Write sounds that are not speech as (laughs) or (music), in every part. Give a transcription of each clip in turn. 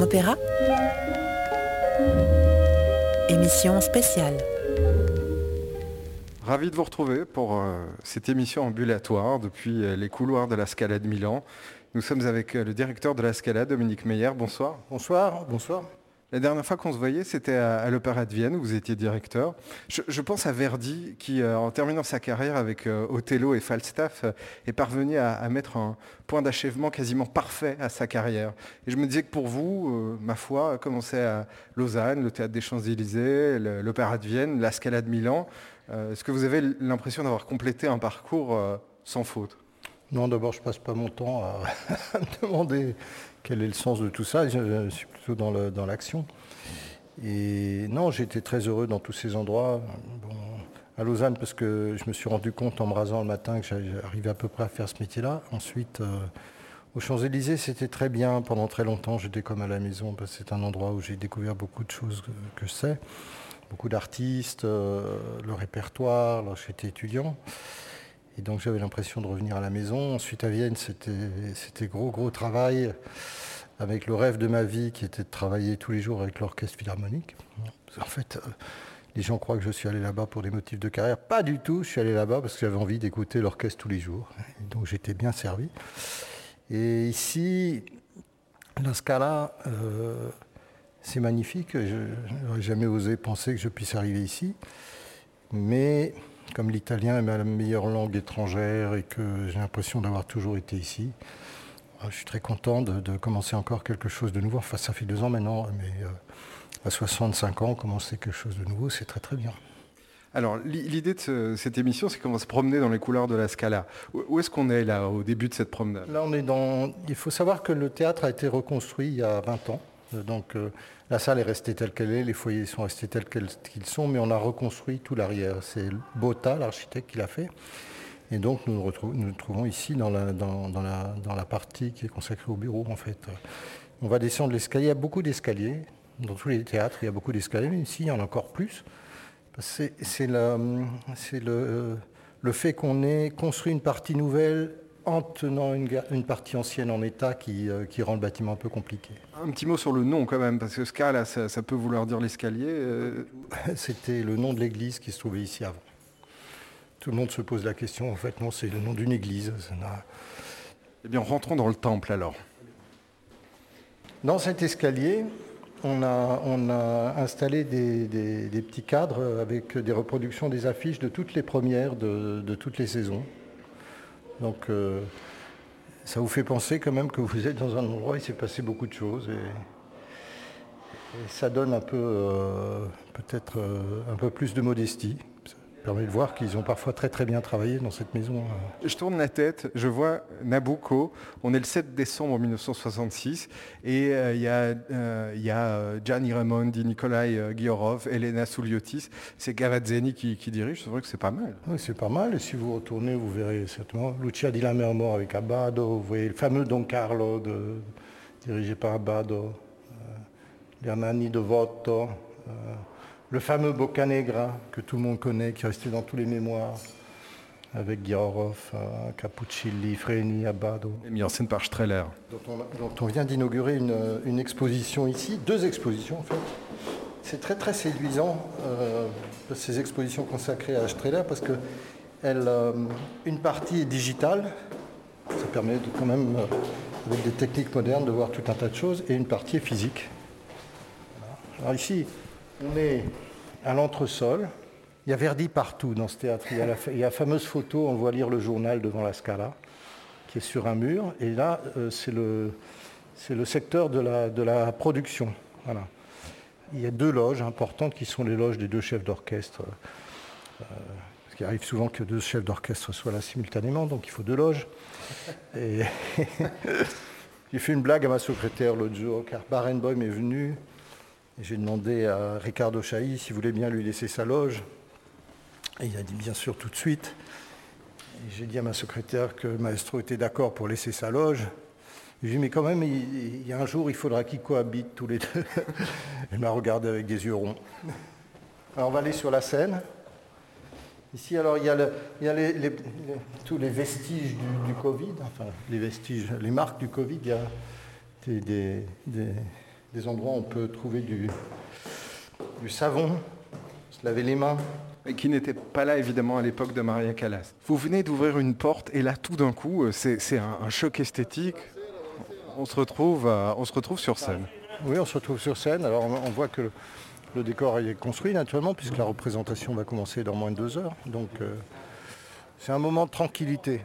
Opéra Émission spéciale. Ravi de vous retrouver pour euh, cette émission ambulatoire depuis euh, les couloirs de la Scala de Milan. Nous sommes avec euh, le directeur de la Scala, Dominique Meyer. Bonsoir. Bonsoir, bonsoir. La dernière fois qu'on se voyait, c'était à, l'Opéra de Vienne, où vous étiez directeur. Je, pense à Verdi, qui, euh, en terminant sa carrière avec euh, Othello et Falstaff, euh, est parvenu à, mettre un point d'achèvement quasiment parfait à sa carrière. Et je me disais que pour vous, ma foi, commencer à Lausanne, le Théâtre des Champs-Élysées, l'Opéra de Vienne, la Scala de Milan, est-ce que vous avez l'impression d'avoir complété un parcours sans faute? Non, d'abord, je passe pas mon temps à, (laughs) demander quel est le sens de tout ça. Je, suis plutôt dans l'action. Et non, été très heureux dans tous ces endroits. À Lausanne, parce que je me suis rendu compte en me rasant le matin que j'arrivais à peu près à faire ce métier-là. Ensuite, euh, aux Champs-Élysées, c'était très bien. Pendant très longtemps, j'étais comme à la maison, parce que c'est un endroit où j'ai découvert beaucoup de choses que, je sais. Beaucoup d'artistes, euh, le répertoire, j'étais étudiant. Et donc j'avais l'impression de revenir à la maison. Ensuite à Vienne, c'était gros, gros travail avec le rêve de ma vie qui était de travailler tous les jours avec l'orchestre philharmonique. En fait, euh, les gens croient que je suis allé là-bas pour des motifs de carrière. Pas du tout, je suis allé là-bas parce que j'avais envie d'écouter l'orchestre tous les jours. Donc j'étais bien servi. Et ici, la Scala, euh, c'est magnifique. Je n'aurais jamais osé penser que je puisse arriver ici. Mais comme l'italien est ma meilleure langue étrangère et que j'ai l'impression d'avoir toujours été ici, euh, je suis très content de, de commencer encore quelque chose de nouveau. Enfin, ça fait deux ans maintenant, mais euh, à 65 ans, commencer quelque chose de nouveau, c'est très très bien. Alors, l'i- l'idée de ce- cette émission, c'est qu'on va se promener dans les couloirs de la Scala. Où, où est-ce qu'on est là, au début de cette promenade? Là, on est dans. Il faut savoir que le théâtre a été reconstruit il y a 20 ans. Euh, Donc, euh, la salle est restée telle qu'elle est, les foyers sont restés tels qu'ils sont, mais on a reconstruit tout l'arrière. C'est Botta, l'architecte, qui l'a fait. Et donc, nous nous, trouvons ici dans la, partie qui est consacrée au bureau, en fait. On va descendre l'escalier. Il y a beaucoup d'escaliers. Dans tous les théâtres, il y a beaucoup d'escaliers, mais ici, il y en a encore plus. C'est le, le fait qu'on ait construit une partie nouvelle en tenant une, partie ancienne en état qui, euh, qui rend le bâtiment un peu compliqué. Un petit mot sur le nom quand même, parce que Scala, ça, ça peut vouloir dire l'escalier. euh, (laughs) C'était le nom de l'église qui se trouvait ici avant. Tout le monde se pose la question, en fait, non, c'est le nom d'une église. Eh bien, rentrons dans le temple alors. Dans cet escalier, on a, on a installé des, des- des petits cadres avec des reproductions des affiches de toutes les premières de, de toutes les saisons. Donc euh, ça vous fait penser quand même que vous êtes dans un endroit où il s'est passé beaucoup de choses. Et, ça donne un peu, euh, peut-être euh, un peu plus de modestie. Permet de voir qu'ils ont parfois très très bien travaillé dans cette maison. euh. Je tourne la tête, je vois Nabucco. On est le 7 décembre 1966 et euh, il y a, euh, il y a Gianni Raimondi, Nikolai Giorov, Elena Souliotis. C'est Gavazzeni qui, qui dirige. C'est vrai que c'est pas mal. Oui, c'est pas mal. Et si vous retournez, vous verrez certainement Lucia di Lammermoor avec Abbado. Vous voyez le fameux Don Carlo de- dirigé par Abbado. L'Hernani de Votto. euh, le fameux Boccanegra que tout le monde connaît, qui est resté dans tous les mémoires. Avec Giorov, euh, Capuccilli, Freni, Abbado. Et mis en scène par Streller. dont on, a- dont on vient d'inaugurer une, une exposition ici, deux expositions en fait. C'est très très séduisant euh, ces expositions consacrées à Strehler parce que elle, euh, une partie est digitale, ça permet de, quand même euh, avec des techniques modernes de voir tout un tas de choses, et une partie est physique. Alors ici, on est à l'entresol. Il y a Verdi partout dans ce théâtre. Il y a la, fameuse photo, on voit lire le journal devant la Scala qui est sur un mur. Et là, euh, c'est le, secteur de la, production. Il y a deux loges importantes qui sont les loges des deux chefs d'orchestre. Euh, parce qu'il arrive souvent que deux chefs d'orchestre soient là simultanément, donc il faut deux loges. (laughs) J'ai fait une blague à ma secrétaire l'autre jour, car Barenboim est venu. J'ai demandé à Ricardo Chailly s'il voulait bien lui laisser sa loge. Et il a dit bien sûr tout de suite. J'ai dit à ma secrétaire que Maestro était d'accord pour laisser sa loge. J'ai dit, mais quand même, il, y a un jour, il faudra qu'ils cohabitent tous les deux. (laughs) Elle m'a regardé avec des yeux ronds. Alors, on va aller sur la scène. Ici, alors, il y a, tous les vestiges du, Covid, enfin, les vestiges, les marques du Covid. Il y a des- des endroits où on peut trouver du, du savon, se laver les mains. Et qui n'était pas là évidemment à l'époque de Maria Callas. Vous venez d'ouvrir une porte et là tout d'un coup, euh, c'est un, un, choc esthétique. On se, retrouve, euh, on se retrouve sur scène. Oui, on se retrouve sur scène. Alors on voit que le décor est construit naturellement puisque la représentation va commencer dans moins de deux heures. Donc euh, c'est un moment de tranquillité.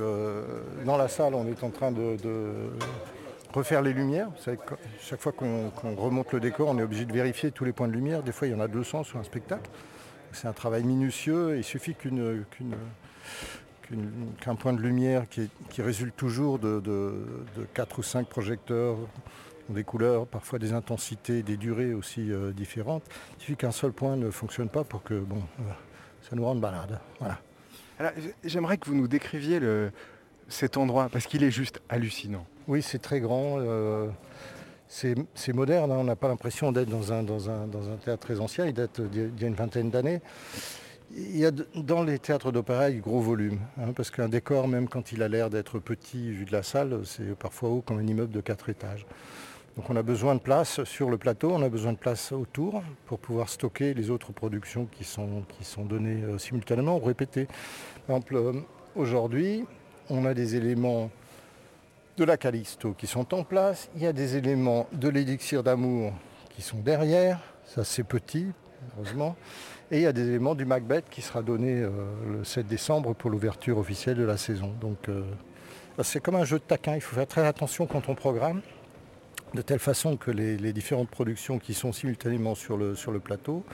Euh, dans la salle, on est en train de, de refaire les lumières. chaque fois qu'on qu remonte le décor, on est obligé de vérifier tous les points de lumière. Des fois, il y en a 200 sur un spectacle. C'est un travail minutieux. Il suffit qu'un point de lumière qui, résulte toujours de, de, de, 4 ou 5 projecteurs, des couleurs, parfois des intensités, des durées aussi euh, différentes. Il suffit qu'un seul point ne fonctionne pas pour que bon, ça nous rende balade. Voilà. J'aimerais que vous nous décriviez cet endroit, parce qu'il est juste hallucinant. Oui, c'est très grand. Euh, c'est moderne, hein, on n'a pas l'impression d'être dans un, théâtre très ancien, il date d'il y a une vingtaine d'années. Il y a dans les théâtres d'opéra du gros volume, hein, parce qu'un décor, même quand il a l'air d'être petit vu de la salle, c'est parfois haut comme un immeuble de quatre étages. Donc on a besoin de place sur le plateau, on a besoin de place autour pour pouvoir stocker les autres productions qui sont, qui sont données euh, simultanément ou répétées. Par exemple, euh, aujourd'hui, on a des éléments de la Callisto qui sont en place, il y a des éléments de l'élixir d'amour qui sont derrière, ça c'est petit, heureusement. Et il y a des éléments du Macbeth qui sera donné euh, le 7 décembre pour l'ouverture officielle de la saison. Donc euh, c'est comme un jeu de taquin, il faut faire très attention quand on programme, de telle façon que les, les différentes productions qui sont simultanément sur le, sur le plateau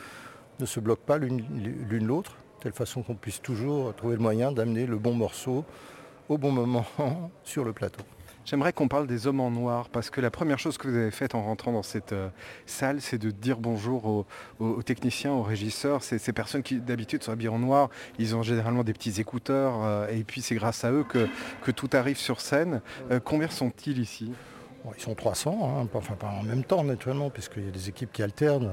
ne se bloquent pas l'une l'autre, de telle façon qu'on puisse toujours trouver le moyen d'amener le bon morceau au bon moment (laughs) sur le plateau. J'aimerais qu'on parle des hommes en noir, parce que la première chose que vous avez faite en rentrant dans cette euh, salle, c'est de dire bonjour aux, techniciens, aux régisseurs. C'est ces personnes qui d'habitude sont habillées en noir, ils ont généralement des petits écouteurs, euh, et puis c'est grâce à eux que, tout arrive sur scène. Euh, combien sont-ils ici? Ils sont 300, hein, enfin pas en même temps naturellement, puisqu'il y a des équipes qui alternent.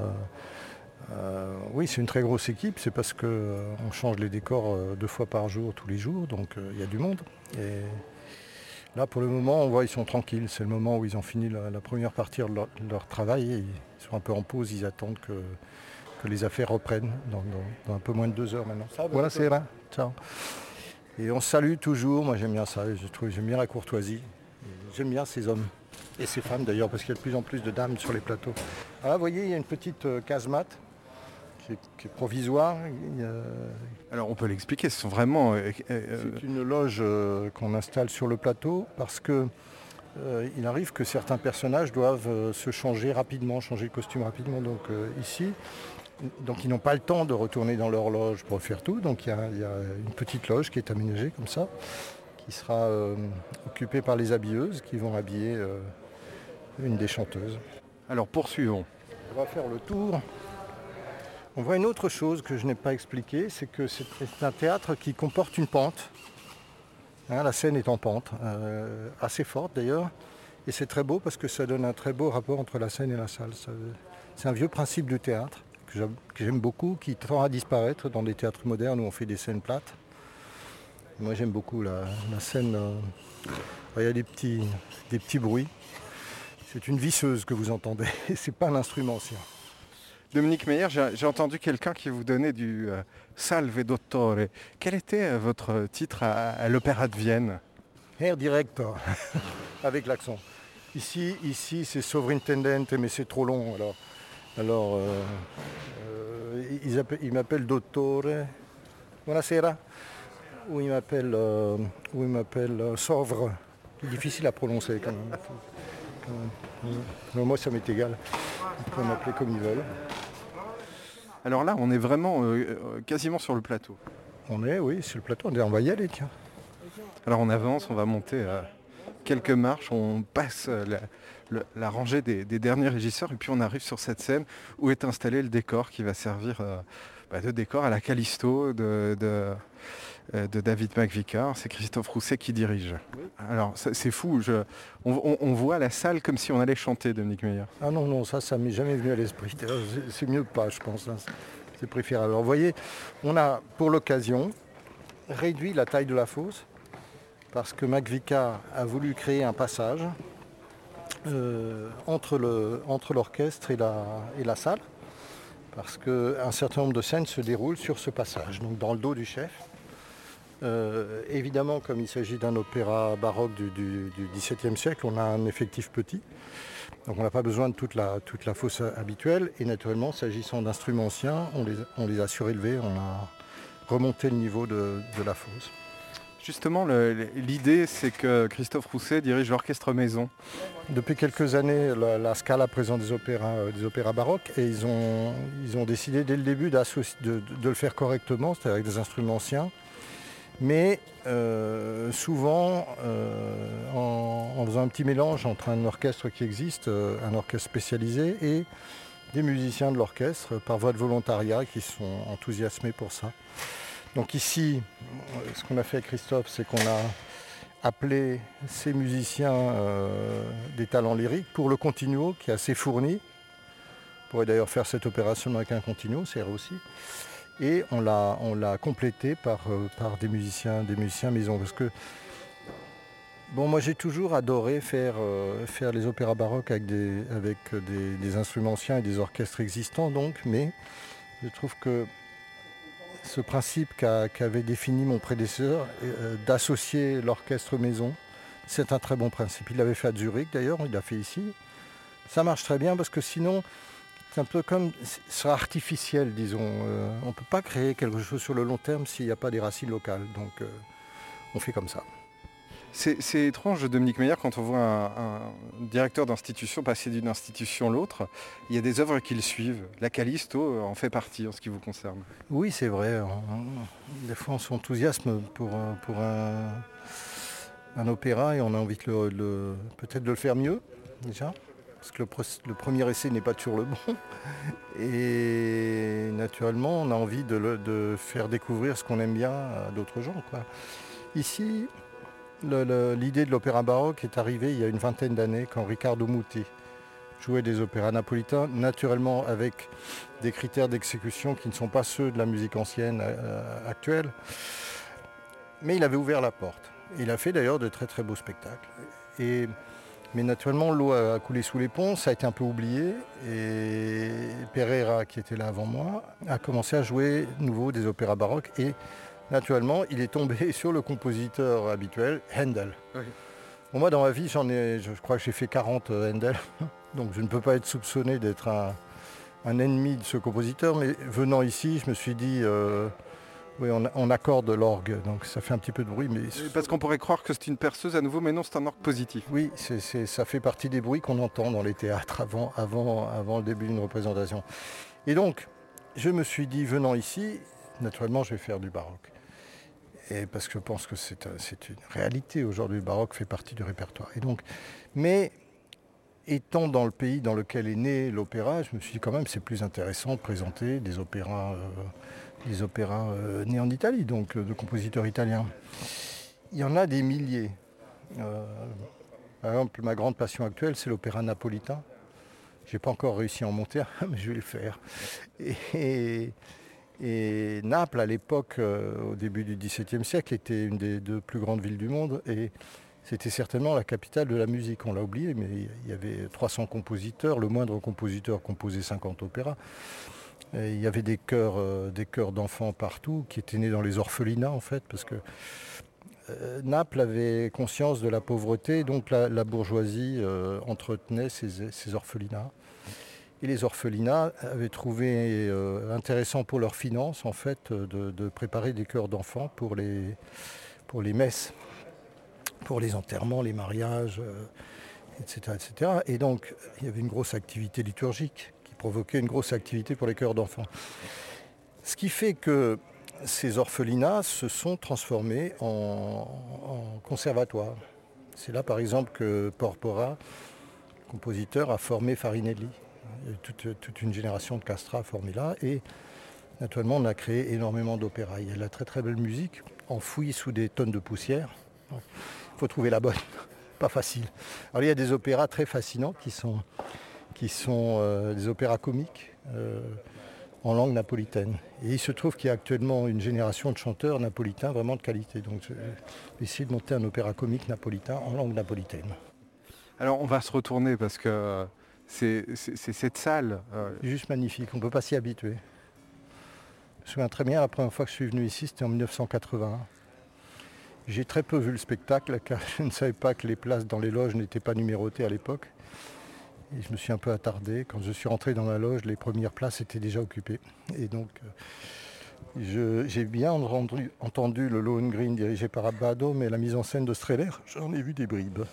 Oui, c'est une très grosse équipe, c'est parce qu'on change les décors deux fois par jour, tous les jours, donc il y a du monde. Là, pour le moment, on voit ils sont tranquilles. C'est le moment où ils ont fini la, la première partie de leur, de leur, travail. Et ils sont un peu en pause, ils attendent que, que les affaires reprennent dans, dans, dans, un peu moins de deux heures maintenant. Ça, voilà, c'est là. Ciao. Et on salue toujours, moi j'aime bien ça, j'aime bien la courtoisie. J'aime bien ces hommes. Et ces femmes d'ailleurs, parce qu'il y a de plus en plus de dames sur les plateaux. Ah, vous voyez, il y a une petite euh, casemate qui est, qui est provisoire. Alors on peut l'expliquer, ce sont vraiment... Euh, euh... C'est une loge euh, qu'on installe sur le plateau parce que euh, il arrive que certains personnages doivent euh, se changer rapidement, changer de costume rapidement. Donc ici, donc ils n'ont pas le temps de retourner dans leur loge pour faire tout. Donc il y, a, il y a une petite loge qui est aménagée comme ça, qui sera occupée par les habilleuses qui vont habiller une des chanteuses. Alors poursuivons. On va faire le tour. On voit une autre chose que je n'ai pas expliqué, c'est que c'est un théâtre qui comporte une pente. Hein, la scène est en pente, euh, assez forte d'ailleurs. Et c'est très beau parce que ça donne un très beau rapport entre la scène et la salle. C'est un vieux principe du théâtre que j'aime beaucoup, qui tend à disparaître dans des théâtres modernes où on fait des scènes plates. Moi j'aime beaucoup la, scène. Euh, il y a des petits, bruits. C'est une visseuse que vous entendez, (laughs) c'est pas un instrument. Dominique Meyer, j'ai entendu quelqu'un qui vous donnait du euh, Salve Dottore. Quel était euh, votre titre à, l'Opéra de Vienne? Herr Director, (laughs) avec l'accent. Ici, ici c'est Sovrintendente, mais c'est trop long. Alors, alors euh, euh, ils, m'appellent Dottore. Buonasera. Ou ils m'appellent euh, euh, Sovre. Difficile à prononcer quand même. Non, moi, ça m'est égal. Ils peuvent m'appeler comme ils veulent. Alors là, on est vraiment euh, quasiment sur le plateau. On est, oui, sur le plateau. On va y aller, tiens. Alors on avance, on va monter euh, quelques marches, on passe la, rangée des, des, derniers régisseurs et puis on arrive sur cette scène où est installé le décor qui va servir euh, bah, de décor à la Callisto de, de, de David McVicar. C'est Christophe Rousset qui dirige. Oui. Alors c'est fou, je, on, on, on, voit la salle comme si on allait chanter, Dominique Meyer. Ah non, non, ça, ça m'est jamais venu à l'esprit. C'est mieux pas, je pense. Hein. C'est préférable. Alors vous voyez, on a pour l'occasion réduit la taille de la fosse parce que McVicar a voulu créer un passage entre l'orchestre et la salle, parce qu'un certain nombre de scènes se déroulent sur ce passage, donc dans le dos du chef. Évidemment, comme il s'agit d'un opéra baroque du, XVIIe siècle, on a un effectif petit. Donc on n'a pas besoin de toute la, toute la fosse habituelle. Et naturellement, s'agissant d'instruments anciens, on les, on les, a surélevés, on a remonté le niveau de, la fosse. Justement, l'idée, c'est que Christophe Rousset dirige l'orchestre maison. Depuis quelques années, la, Scala présente des opéras, euh, des opéras baroques et ils ont, ils ont décidé dès le début de, de, le faire correctement, c'est-à-dire avec des instruments anciens, mais euh, souvent euh, en, faisant un petit mélange entre un orchestre qui existe, euh, un orchestre spécialisé, et des musiciens de l'orchestre par voie de volontariat qui sont enthousiasmés pour ça. Donc ici, ce qu'on a fait avec Christophe, c'est qu'on a appelé ces musiciens des talents lyriques pour le continuo qui est assez fourni. On pourrait d'ailleurs faire cette opération avec un continuo, c'est aussi et on l'a, on l'a complété par, euh, par des musiciens, des musiciens maison. Parce que bon, moi j'ai toujours adoré faire, euh, faire les opéras baroques avec, des, avec des, instruments anciens et des orchestres existants, donc, mais je trouve que ce principe qu'avait défini mon prédécesseur euh, d'associer l'orchestre maison, c'est un très bon principe. Il l'avait fait à Zurich d'ailleurs, il l'a fait ici. Ça marche très bien parce que sinon, c'est un peu comme, ce artificiel, disons. Euh, on ne peut pas créer quelque chose sur le long terme s'il n'y a pas des racines locales. Donc, euh, on fait comme ça. C'est étrange, Dominique Meyer, quand on voit un, directeur d'institution passer d'une institution à l'autre, il y a des œuvres qui le suivent. La Callisto en fait partie en ce qui vous concerne. Oui, c'est vrai. Des fois, on s'enthousiasme pour, pour un, opéra et on a envie de peut-être de le faire mieux, déjà parce que le, premier essai n'est pas toujours le bon. (laughs) Et naturellement, on a envie de, faire découvrir ce qu'on aime bien à d'autres gens. Ici, l'idée de l'opéra baroque est arrivée il y a une vingtaine d'années quand Riccardo Muti jouait des opéras napolitains, naturellement avec des critères d'exécution qui ne sont pas ceux de la musique ancienne euh, actuelle. Mais il avait ouvert la porte. Il a fait d'ailleurs de très très beaux spectacles. Mais naturellement, l'eau a coulé sous les ponts, ça a été un peu oublié. Et Pereira, qui était là avant moi, a commencé à jouer nouveau des opéras baroques. Et naturellement, il est tombé (laughs) sur le compositeur habituel, Handel. moi, dans ma vie, j'en ai, je crois que j'ai fait 40 euh, Handel. (laughs) Donc je ne peux pas être soupçonné d'être un, ennemi de ce compositeur. Mais venant ici, je me suis dit... Euh, oui, on, accorde l'orgue, donc ça fait un petit peu de bruit. Mais... Parce qu'on pourrait croire que c'est une perceuse à nouveau, mais non, c'est un orgue positif. Oui, ça fait partie des bruits qu'on entend dans les théâtres avant, avant, avant le début d'une représentation. Et donc, je me suis dit, venant ici, naturellement, je vais faire du baroque. Et parce que je pense que c'est une réalité aujourd'hui, le baroque fait partie du répertoire. Et donc, mais étant dans le pays dans lequel est né l'opéra, je me suis dit quand même c'est plus intéressant de présenter des opéras euh, des opéras euh, nés en Italie, donc euh, de compositeurs italiens. Il y en a des milliers. Euh, par exemple, ma grande passion actuelle, c'est l'opéra napolitain. Je n'ai pas encore réussi à en monter (laughs) mais je vais le faire. Et, Naples, à l'époque, au début du XVIIe siècle, était une des deux plus grandes villes du monde. Et c'était certainement la capitale de la musique. On l'a oublié, mais il y avait 300 compositeurs. Le moindre compositeur composait 50 opéras il y avait des chœurs, euh, d'enfants partout qui étaient nés dans les orphelinats en fait, parce que euh, Naples avait conscience de la pauvreté, donc la, bourgeoisie euh, entretenait ces, orphelinats. Et les orphelinats avaient trouvé intéressant pour leurs finances en fait de, préparer des chœurs d'enfants pour les, pour les messes, pour les enterrements, les mariages, etc., etc. Et donc il y avait une grosse activité liturgique provoquer une grosse activité pour les cœurs d'enfants. Ce qui fait que ces orphelinats se sont transformés en, conservatoires. C'est là par exemple que Porpora, compositeur, a formé Farinelli. Toute, une génération de castras formés là et naturellement on a créé énormément d'opéras. Il y a de la très très belle musique enfouie sous des tonnes de poussière. Il faut trouver la bonne, (laughs) pas facile. Alors il y a des opéras très fascinants qui sont qui sont euh, des opéras comiques euh, en langue napolitaine. Et il se trouve qu'il y a actuellement une génération de chanteurs napolitains vraiment de qualité. Donc je vais essayer de monter un opéra comique napolitain en langue napolitaine. Alors on va se retourner parce que c'est cette salle. Euh, c'est juste magnifique, on ne peut pas s'y habituer. Je me souviens très bien, la première fois que je suis venu ici, c'était en 1981. J'ai très peu vu le spectacle car (laughs) je ne savais pas que les places dans les loges n'étaient pas numérotées à l'époque. Et je me suis un peu attardé. Quand je suis rentré dans la loge, les premières places étaient déjà occupées. Et donc, euh, j'ai bien entendu, le Lohengrin dirigé par Abbado, mais la mise en scène de Streller, j'en ai vu des bribes.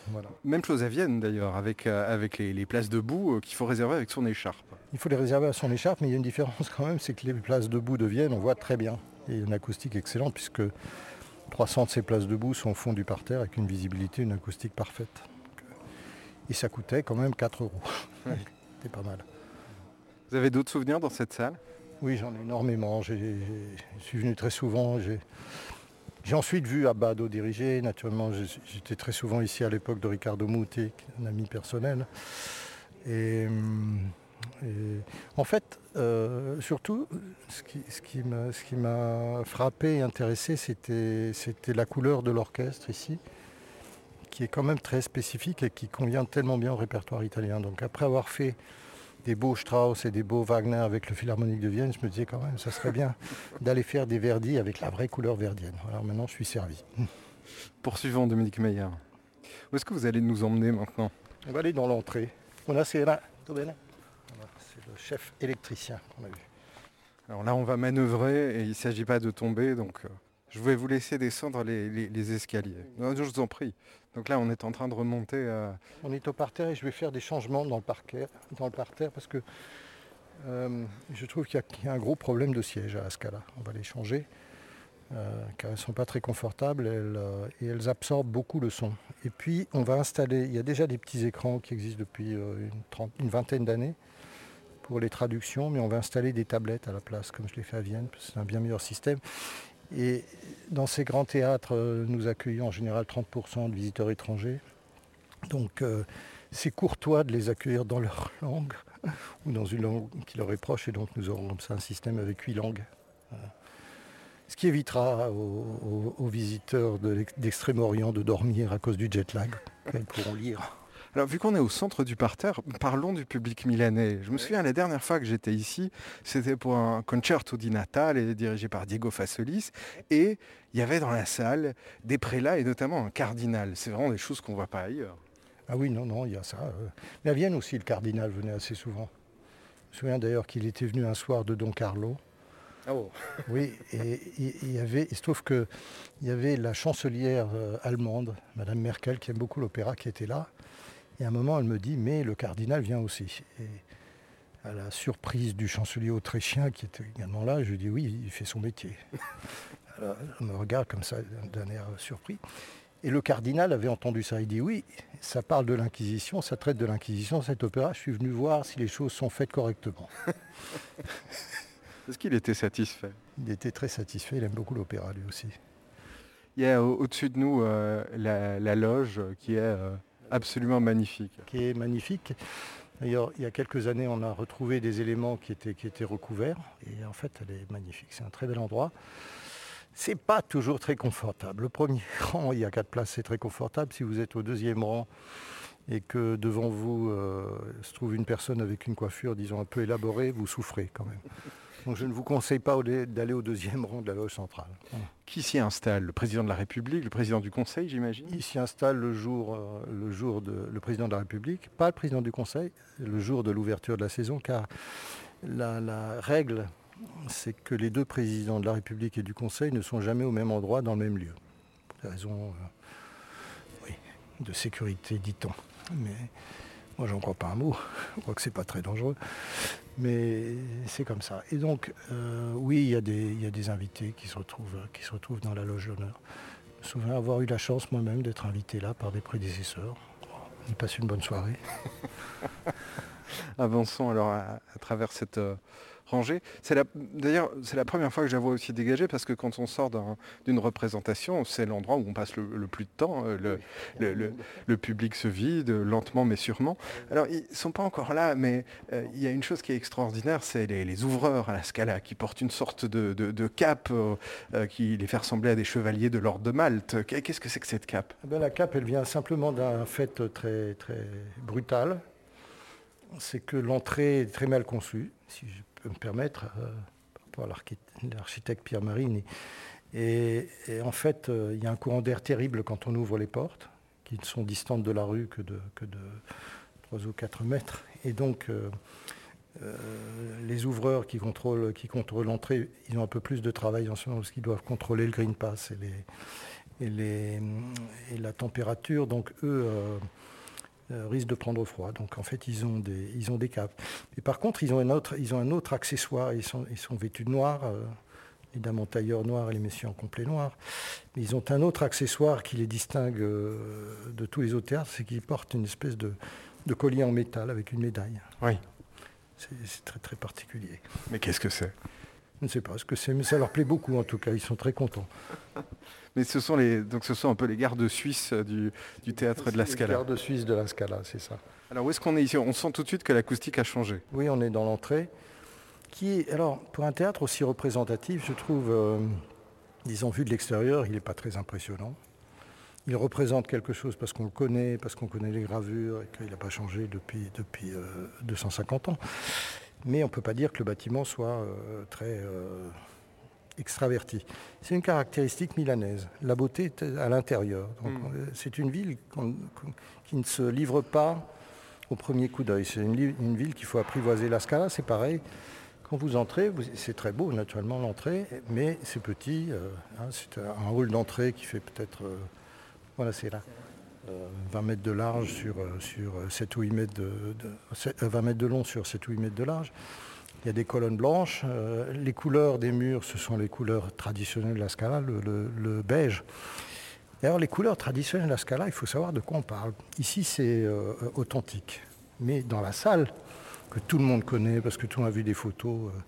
Même chose à Vienne d'ailleurs, avec, euh, les, places debout euh, qu'il faut réserver avec son écharpe. Il faut les réserver à son écharpe, mais il y a une différence quand même, c'est que les places debout de Vienne, on voit très bien. Et une acoustique excellente, puisque 300 de ces places debout sont au fond du parterre avec une visibilité, une acoustique parfaite. Et ça coûtait quand même 4 euros. (laughs) C'était pas mal. Vous avez d'autres souvenirs dans cette salle? Oui, j'en ai énormément. Je suis venu très souvent. J'ai ensuite vu Abado diriger. Naturellement, j'étais très souvent ici à l'époque de Ricardo Moutet, un ami personnel. Et, en fait, euh, surtout, ce qui, m'a frappé et intéressé, c'était la couleur de l'orchestre ici, qui est quand même très spécifique et qui convient tellement bien au répertoire italien. Donc après avoir fait des beaux Strauss et des beaux Wagner avec le Philharmonique de Vienne, je me disais quand même, ça serait bien (laughs) d'aller faire des Verdi avec la vraie couleur verdienne. Alors maintenant, je suis servi. (laughs) Poursuivons Dominique Meyer. Où est-ce que vous allez nous emmener maintenant? On va aller dans l'entrée. On a c'est le chef électricien qu'on a vu. Alors là, on va manœuvrer et il ne s'agit pas de tomber, donc euh, je vais vous laisser descendre les, escaliers. je vous en prie. Donc là, on est en train de remonter. Euh, on est au parterre et je vais faire des changements dans le, parterre parce que euh, je trouve qu'il y, a un gros problème de siège à Scala. On va les changer euh, car elles ne sont pas très confortables et elles absorbent beaucoup le son. Et puis, on va installer, il y a déjà des petits écrans qui existent depuis une, une vingtaine d'années pour les traductions, mais on va installer des tablettes à la place, comme je l'ai fait à Vienne, parce que c'est un bien meilleur système. Et dans ces grands théâtres, euh, nous accueillons en général 30% de visiteurs étrangers. Donc euh, c'est courtois de les accueillir dans leur (laughs) langue ou dans une langue qui leur est proche. Et donc nous aurons comme ça un système avec huit langues. Ce qui évitera aux, visiteurs d'Extrême-Orient de dormir à cause du jet lag, (laughs) qu'elles pourront lire. Alors, vu qu'on est au centre du parterre, parlons du public milanais. Je me souviens, la dernière fois que j'étais ici, c'était pour un concerto di Natale dirigé par Diego Fassolis. Et il y avait dans la salle des prélats et notamment un cardinal. C'est vraiment des choses qu'on ne voit pas ailleurs. Ah oui, non, non, il y a ça. Euh. Mais à Vienne aussi, le cardinal venait assez souvent. Je me souviens d'ailleurs qu'il était venu un soir de Don Carlo. Oh. (laughs) Oui, et il y avait, il se trouve qu'il y avait la chancelière euh, allemande, Madame Merkel, qui aime beaucoup l'opéra, qui était là. Et à un moment, elle me dit, mais le cardinal vient aussi. Et à la surprise du chancelier autrichien qui était également là, je lui dis, oui, il fait son métier. (laughs) Alors, elle me regarde comme ça d'un air surpris. Et le cardinal avait entendu ça. Il dit oui, ça parle de l'Inquisition, ça traite de l'Inquisition, cet opéra. Je suis venu voir si les choses sont faites correctement. (laughs) Est-ce qu'il était satisfait? Il était très satisfait, il aime beaucoup l'opéra lui aussi. Il y a au-dessus de nous euh, la, loge qui est euh, absolument magnifique. Qui est magnifique. D'ailleurs, il y a quelques années, on a retrouvé des éléments qui étaient, recouverts. Et en fait, elle est magnifique. C'est un très bel endroit. C'est pas toujours très confortable. Le premier (laughs) rang, il y a quatre places, c'est très confortable. Si vous êtes au deuxième rang et que devant vous euh, se trouve une personne avec une coiffure, disons, un peu élaborée, vous souffrez quand même. Donc je ne vous conseille pas d'aller au deuxième (laughs) rang de la loge centrale. Qui s'y installe? Le président de la République, le président du Conseil, j'imagine? Il s'y installe le jour, euh, le jour de le président de la République, pas le président du Conseil, le jour de l'ouverture de la saison, car la, règle, c'est que les deux présidents de la République et du Conseil ne sont jamais au même endroit, dans le même lieu. Pour des raisons euh, de sécurité, dit-on. Mais moi, j'en crois pas un mot. (laughs) Je crois que c'est pas très dangereux. Mais c'est comme ça. Et donc, euh, oui, il y, a des, invités qui se, retrouvent, qui se retrouvent dans la loge d'honneur. Je me souviens avoir eu la chance moi-même d'être invité là par des prédécesseurs. On passe une bonne soirée. (laughs) Avançons alors à, travers cette euh, d'ailleurs c'est la première fois que je la vois aussi dégagée parce que quand on sort d'une représentation, c'est l'endroit où on passe le, plus de temps. Le, le, public se vide lentement mais sûrement. Alors ils sont pas encore là, mais il y a une chose qui est extraordinaire, c'est les, ouvreurs à la Scala qui portent une sorte de, cape qui les fait ressembler à des chevaliers de l'ordre de Malte. Qu'est-ce que c'est que cette cape? Eh La cape, elle vient simplement d'un fait très, très brutal. C'est que l'entrée est très mal conçue, si je me permettre, euh, par rapport à l'architecte Pierre Marine. Et, en fait, euh, il y a un courant d'air terrible quand on ouvre les portes, qui ne sont distantes de la rue que de, que de 3 ou 4 mètres. Et donc, euh, les ouvreurs qui contrôlent, qui contrôlent l'entrée, ils ont un peu plus de travail en ce moment parce qu'ils doivent contrôler le green pass et les, et, les, et la température. Donc eux euh, euh, risquent de prendre froid. Donc en fait, ils ont des, ils ont des capes. Et par contre, ils ont un autre, ils ont un autre accessoire. Ils sont, ils sont vêtus de noir. Euh, évidemment tailleur noir et les messieurs en complet noir. Mais ils ont un autre accessoire qui les distingue de tous les autres théâtres, c'est qu'ils portent une espèce de, de, collier en métal avec une médaille. Oui. C'est très très particulier. Mais qu'est-ce que c'est? Je ne sais pas ce que c'est, mais ça leur plaît beaucoup en tout cas, ils sont très contents. (laughs) Mais ce sont, les, donc ce sont un peu les gardes suisses du, du théâtre de la Scala. Les gardes suisses de la Scala, c'est ça. Alors où est-ce qu'on est ici? On sent tout de suite que l'acoustique a changé. Oui, on est dans l'entrée. Qui alors, pour un théâtre aussi représentatif, je trouve, euh, disons, vu de l'extérieur, il n'est pas très impressionnant. Il représente quelque chose parce qu'on le connaît, parce qu'on connaît les gravures et qu'il n'a pas changé depuis, depuis 250 euh, ans. Mais on ne peut pas dire que le bâtiment soit euh, très extraverti. C'est une caractéristique milanaise. La beauté est à l'intérieur. Hmm. Euh, c'est une ville qui ne se livre pas au premier coup d'œil. C'est une, ville qu'il faut apprivoiser. La Scala, c'est pareil. Quand vous entrez, c'est très beau naturellement l'entrée, mais c'est petit. Euh, hein, c'est un hall d'entrée qui fait peut-être, euh, voilà, c'est là, 20 mètres de large sur, sur 7 ou 8 mètres de, 20 mètres de long sur 7 ou 8 mètres de large. Il y a des colonnes blanches. Euh, les couleurs des murs, ce sont les couleurs traditionnelles de la Scala, le, beige. D'ailleurs, les couleurs traditionnelles de la Scala, il faut savoir de quoi on parle. Ici, c'est euh, authentique. Mais dans la salle, que tout le monde connaît, parce que tout le monde a vu des photos, euh,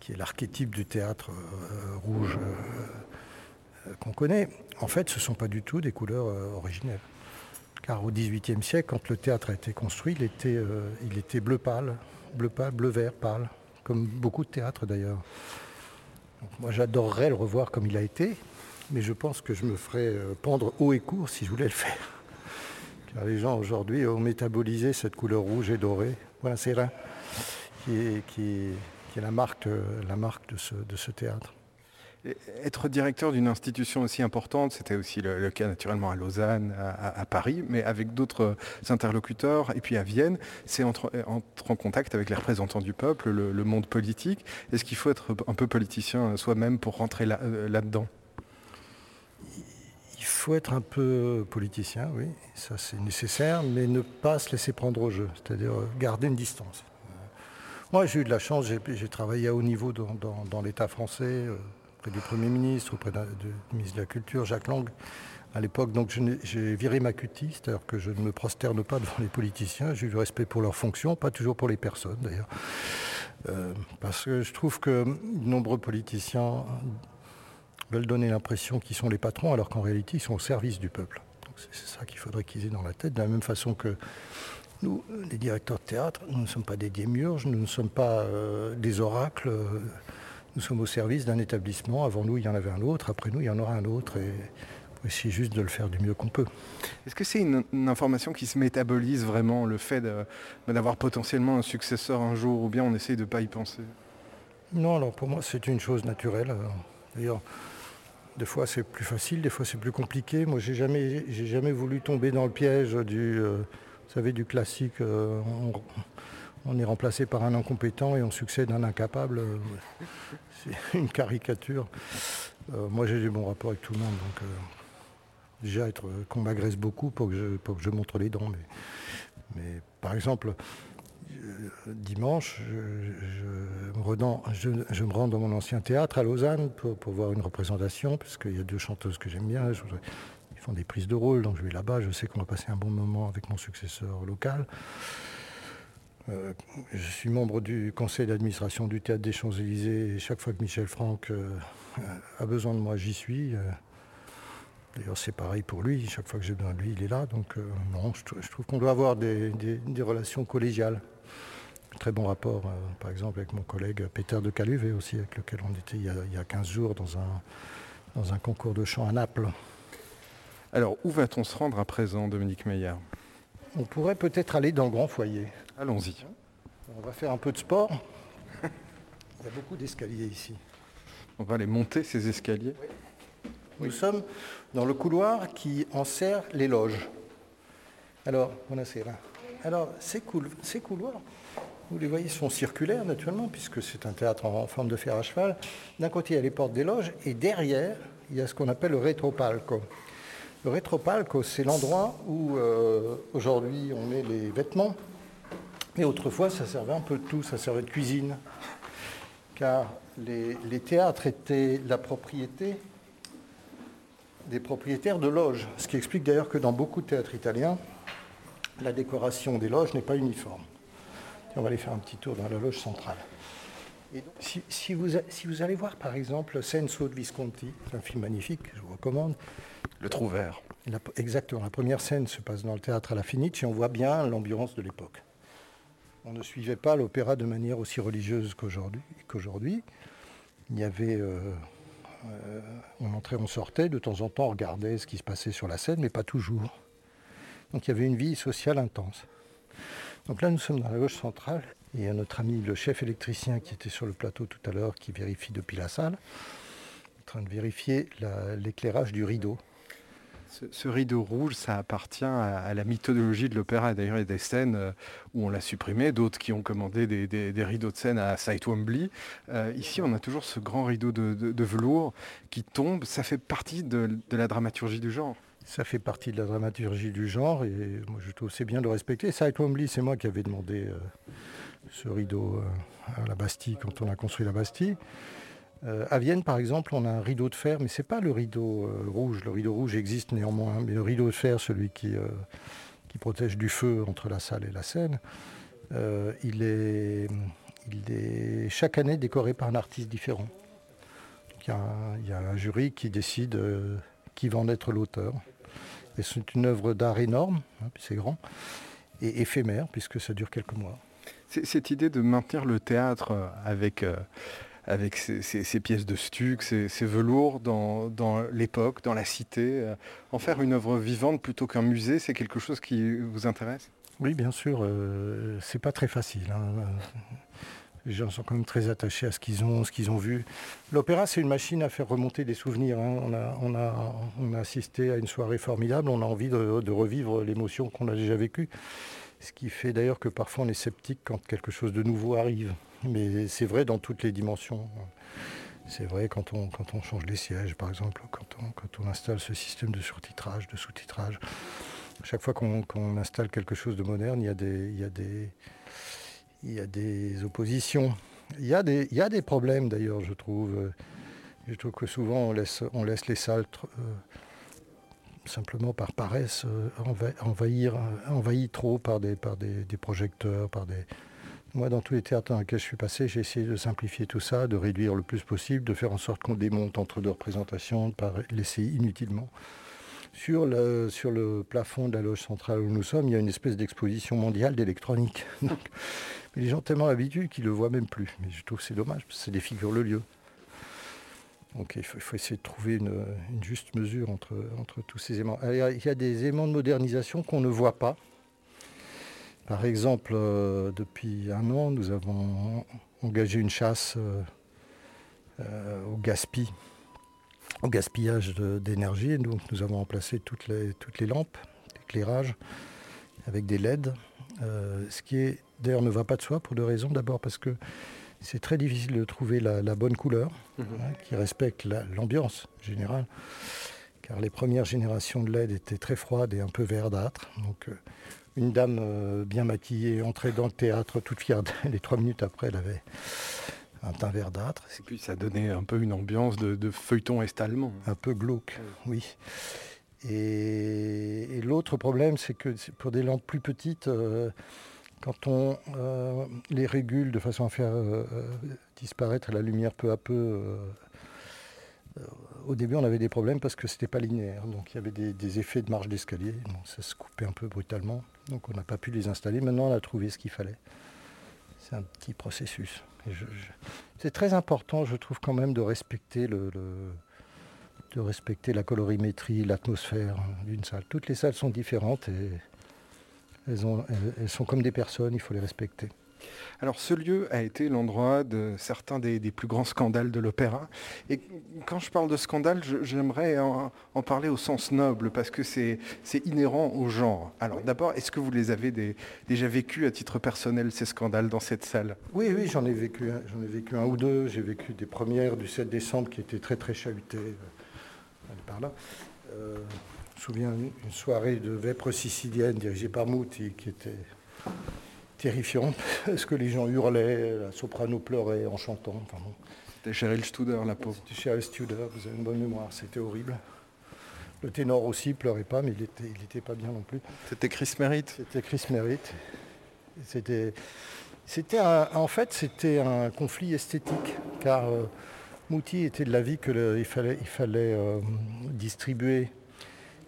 qui est l'archétype du théâtre rouge qu'on connaît, en fait, ce ne sont pas du tout des couleurs originelles. Car au XVIIIe siècle, quand le théâtre a été construit, il était, il était bleu pâle, bleu pâle, bleu vert pâle comme beaucoup de théâtres d'ailleurs. Moi j'adorerais le revoir comme il a été, mais je pense que je me ferais euh, pendre haut et court si je voulais le faire. Car les gens aujourd'hui ont métabolisé cette couleur rouge et dorée. Voilà, c'est là qui est, est, la marque, de ce théâtre. Être directeur d'une institution aussi importante, c'était aussi le, cas naturellement à Lausanne, à, Paris, mais avec d'autres interlocuteurs, et puis à Vienne, c'est entrer en contact avec les représentants du peuple, le, monde politique. Est-ce qu'il faut être un peu politicien soi-même pour rentrer euh, là-dedans? Il faut être un peu politicien, oui, ça c'est nécessaire, mais ne pas se laisser prendre au jeu, c'est-à-dire garder une distance. Moi, j'ai eu de la chance, j'ai travaillé à haut niveau dans, l'État français, euh, auprès du Premier ministre, auprès du ministre de la Culture, Jacques Lang, à l'époque. Donc j'ai viré ma cutie, c'est-à-dire que je ne me prosterne pas devant les politiciens, j'ai eu du respect pour leurs fonctions, pas toujours pour les personnes d'ailleurs. Euh, parce que je trouve que de nombreux politiciens veulent donner l'impression qu'ils sont les patrons, alors qu'en réalité ils sont au service du peuple. C'est ça qu'il faudrait qu'ils aient dans la tête, de la même façon que nous, les directeurs de théâtre, nous ne sommes pas des démiurges, nous ne sommes pas euh, des oracles. Euh, nous sommes au service d'un établissement. Avant nous, il y en avait un autre. Après nous, il y en aura un autre. Et faut essayer juste de le faire du mieux qu'on peut. Est-ce que c'est une, information qui se métabolise vraiment, le fait d'avoir potentiellement un successeur un jour, ou bien on essaye de ne pas y penser? Non, alors pour moi, c'est une chose naturelle. D'ailleurs, des fois c'est plus facile, des fois c'est plus compliqué. Moi, j'ai jamais, jamais voulu tomber dans le piège du, euh, vous savez, du classique. Euh, on est remplacé par un incompétent et on succède à un incapable. C'est une caricature. Euh, moi, j'ai du bons rapports avec tout le monde. Donc, euh, déjà, être, qu'on m'agresse beaucoup pour que, je, pour montre les dents. Mais, par exemple, euh, dimanche, je, me rends, je, me rends dans mon ancien théâtre à Lausanne pour, voir une représentation, parce qu'il y a deux chanteuses que j'aime bien. ils font des prises de rôle, donc je vais là-bas. Je sais qu'on va passer un bon moment avec mon successeur local. Euh, je suis membre du conseil d'administration du Théâtre des Champs-Élysées et chaque fois que Michel Franck euh, a besoin de moi, j'y suis. Euh, d'ailleurs, c'est pareil pour lui. Chaque fois que j'ai besoin de lui, il est là. Donc, non, je, trouve qu'on doit avoir des, relations collégiales. Très bon rapport, par exemple, avec mon collègue Peter de Caluvet aussi, avec lequel on était il y a, il y a 15 jours dans un, dans un concours de chant à Naples. Alors, où va-t-on se rendre à présent, Dominique Meyer? On pourrait peut-être aller dans le grand foyer. Allons-y. On va faire un peu de sport. Il y a beaucoup d'escaliers ici. On va aller monter ces escaliers. Nous sommes dans le couloir qui enserre les loges. Alors, là. Alors, ces, ces couloirs, vous les voyez, sont circulaires naturellement, puisque c'est un théâtre en forme de fer à cheval. D'un côté, il y a les portes des loges, et derrière, il y a ce qu'on appelle le rétropalco. Le rétropalco, c'est l'endroit où euh, aujourd'hui on met les vêtements mais autrefois, ça servait un peu de tout, ça servait de cuisine, car les, théâtres étaient la propriété des propriétaires de loges, ce qui explique d'ailleurs que dans beaucoup de théâtres italiens, la décoration des loges n'est pas uniforme. on va aller faire un petit tour dans la loge centrale. Si, vous, si, vous, allez voir par exemple Senso de Visconti, un film magnifique, je vous recommande. Le Trouvert. exactement, la première scène se passe dans le théâtre à la Finiche et on voit bien l'ambiance de l'époque on ne suivait pas l'opéra de manière aussi religieuse qu'aujourd'hui. Il y avait, euh, euh, on entrait, on sortait, de temps en temps on regardait ce qui se passait sur la scène, mais pas toujours. Donc il y avait une vie sociale intense. Donc là nous sommes dans la loge centrale et il y a notre ami le chef électricien qui était sur le plateau tout à l'heure qui vérifie depuis la salle, en train de vérifier l'éclairage du rideau. Ce, rideau rouge, ça appartient à, la mythologie de l'opéra. D'ailleurs, il y a des scènes euh, où on l'a supprimé, d'autres qui ont commandé des, rideaux de scène à Sight Wembley. Euh, ici, on a toujours ce grand rideau de, velours qui tombe. Ça fait partie de, la dramaturgie du genre. Ça fait partie de la dramaturgie du genre et moi je trouve c'est bien de le respecter. Sight Wembley, c'est moi qui avais demandé euh, ce rideau à la Bastille quand on a construit la Bastille. Euh, à Vienne, par exemple, on a un rideau de fer, mais ce n'est pas le rideau euh, rouge. Le rideau rouge existe néanmoins, mais le rideau de fer, celui qui, euh, qui protège du feu entre la salle et la scène, il, est, il est chaque année décoré par un artiste différent. Il y, a un jury qui décide qui va en être l'auteur. Et c'est une œuvre d'art énorme, hein, c'est grand, et éphémère, puisque ça dure quelques mois. Cette idée de maintenir le théâtre avec avec ces, pièces de stuc, ces, velours dans, l'époque, dans la cité. Euh, en faire une œuvre vivante plutôt qu'un musée, c'est quelque chose qui vous intéresse? Oui, bien sûr. Euh, c'est pas très facile. Hein. Les gens sont quand même très attachés à ce qu'ils ont, ce qu'ils ont vu. L'opéra, c'est une machine à faire remonter des souvenirs. Hein. On, a, assisté à une soirée formidable. On a envie de revivre l'émotion qu'on a déjà vécue. Ce qui fait d'ailleurs que parfois on est sceptique quand quelque chose de nouveau arrive. Mais c'est vrai dans toutes les dimensions. C'est vrai quand on, quand on change les sièges, par exemple, quand on, quand on installe ce système de surtitrage, de sous-titrage. Chaque fois qu'on installe quelque chose de moderne, il y a des, il y a des, il y a des oppositions. Il y a des, il y a des problèmes d'ailleurs, je trouve. Je trouve que souvent on laisse, on laisse les salles euh, simplement par paresse euh, envahir, envahir trop par des, par des, des projecteurs, par des, moi, dans tous les théâtres dans lesquels je suis passé, j'ai essayé de simplifier tout ça, de réduire le plus possible, de faire en sorte qu'on démonte entre deux représentations, de ne pas laisser inutilement. Sur le, sur le plafond de la loge centrale où nous sommes, il y a une espèce d'exposition mondiale d'électronique. (laughs) mais les gens tellement l'habitude qu'ils ne le voient même plus. Mais je trouve que c'est dommage, parce que ça défigure le lieu. Donc il faut, essayer de trouver une, juste mesure entre, entre tous ces aimants. il y a des aimants de modernisation qu'on ne voit pas, par exemple, euh, depuis un an, nous avons engagé une chasse euh, euh, au au gaspillage d'énergie. Donc nous avons remplacé toutes les, toutes les lampes d'éclairage avec des LED. ce qui d'ailleurs ne va pas de soi pour deux raisons. D'abord parce que c'est très difficile de trouver la, bonne couleur mhm. hein, qui respecte l'ambiance générale. Car les premières générations de LED étaient très froides et un peu verdâtres. Donc une dame euh, bien maquillée entrait dans le théâtre toute fière et trois minutes après elle avait un teint verdâtre. Et puis ça donnait un peu une ambiance de, feuilleton est-allemand. Un peu glauque, oui. Et, l'autre problème, c'est que pour des lampes plus petites, euh, quand on euh, les régule de façon à faire euh, disparaître la lumière peu à peu, au début on avait des problèmes parce que c'était pas linéaire. Donc il y avait des, effets de marge d'escalier. ça se coupait un peu brutalement. Donc on n'a pas pu les installer. Maintenant on a trouvé ce qu'il fallait. C'est un petit processus. C'est très important, je trouve quand même, de respecter le de respecter la colorimétrie, l'atmosphère d'une salle. Toutes les salles sont différentes et elles, ont, elles, sont comme des personnes, il faut les respecter. Alors ce lieu a été l'endroit de certains des, plus grands scandales de l'opéra. Et quand je parle de scandale, j'aimerais en, parler au sens noble, parce que c'est inhérent au genre. Alors d'abord, est-ce que vous les avez déjà vécus à titre personnel, ces scandales, dans cette salle? Oui, oui, j'en ai, vécu, ai vécu un ou deux. J'ai vécu des premières du 7 décembre qui étaient très très chahutées par là. Euh, me souviens d'une soirée de vêpres sicilienne dirigée par Mouti qui était terrifiante (laughs) parce que les gens hurlaient, la soprano pleurait en chantant. Enfin C'était Cheryl Studer, la pauvre. C'était Cheryl Studer, vous avez une bonne mémoire, c'était horrible. Le ténor aussi pleurait pas, mais il n'était il était pas bien non plus. C'était Chris Merritt C'était Chris Merritt. C'était, c'était en fait, c'était un conflit esthétique, car euh, Mouti était de l'avis qu'il fallait, il fallait euh, distribuer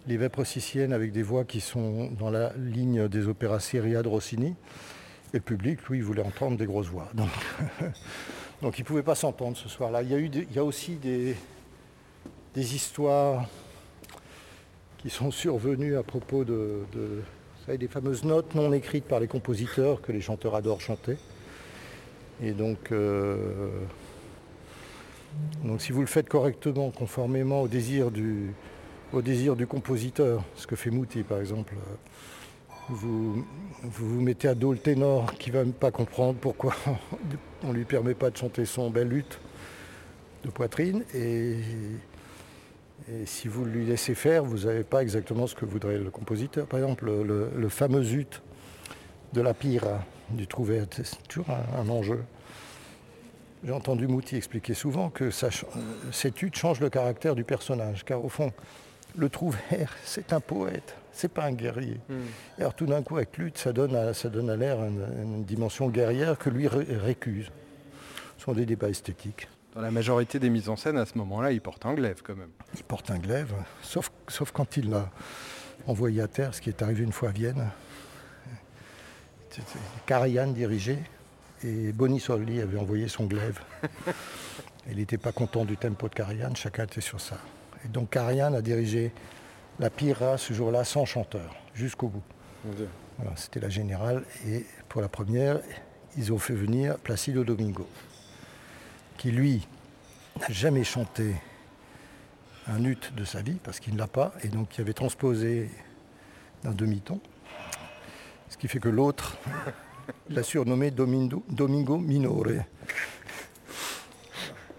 les vêpres siciliennes avec des voix qui sont dans la ligne des opéras Seria de Rossini. Et le public, lui, voulait entendre des grosses voix. Donc, (laughs) il ne pouvait pas s'entendre ce soir-là. Il y a, aussi des, histoires qui sont survenues à propos de, des fameuses notes non écrites par les compositeurs que les chanteurs adorent chanter. Et donc, euh, donc si vous le faites correctement, conformément au désir du, au désir du compositeur, ce que fait Mouti par exemple, vous vous, mettez à dos le ténor qui ne va même pas comprendre pourquoi (laughs) on ne lui permet pas de chanter son bel lutte de poitrine et, si vous lui laissez faire, vous n'avez pas exactement ce que voudrait le compositeur. Par exemple, le, fameux ut de la pire du trouvé, c'est toujours un enjeu. J'ai entendu Mouti expliquer souvent que ça, cette hutte change le caractère du personnage, car au fond, le trouvère, (laughs) c'est un poète, c'est pas un guerrier. Hmm. Et alors tout d'un coup, avec lutte, ça donne à, ça donne à l'air une, dimension guerrière que lui récuse. Ce sont des débats esthétiques. Dans la majorité des mises en scène, à ce moment-là, il porte un glaive quand même. Il porte un glaive, sauf, sauf quand il l'a envoyé à terre, ce qui est arrivé une fois à Vienne. Karajan dirigeait, et Bonisoli avait envoyé son glaive. (laughs) Il n'était pas content du tempo de Karajan, chacun était sur ça. Et donc Karajan a dirigé la Pira ce jour-là sans chanteur, jusqu'au bout. Voilà, C'était la générale. Et pour la première, ils ont fait venir Placido Domingo, qui lui n'a jamais chanté un ut de sa vie, parce qu'il ne l'a pas, et donc qui avait transposé d'un demi-ton. Ce qui fait que l'autre l'a surnommé Domingo, Domingo Minore.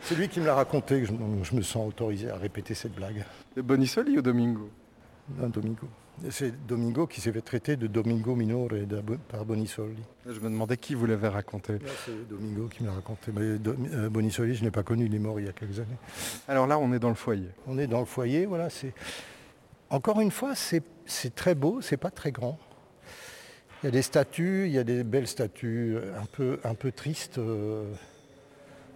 C'est lui qui me l'a raconté, que je, me sens autorisé à répéter cette blague. Bonisoli ou Domingo Non, Domingo. C'est Domingo qui s'est fait traiter de Domingo Minore par Bonisoli. Je me demandais qui vous l'avait raconté. C'est Domingo qui me l'a raconté. Mais euh, Bonisoli, je n'ai pas connu, il est mort il y a quelques années. Alors là, on est dans le foyer. On est dans le foyer, voilà. Encore une fois, c'est très beau, c'est pas très grand. Il y a des statues, il y a des belles statues un peu, un peu tristes euh,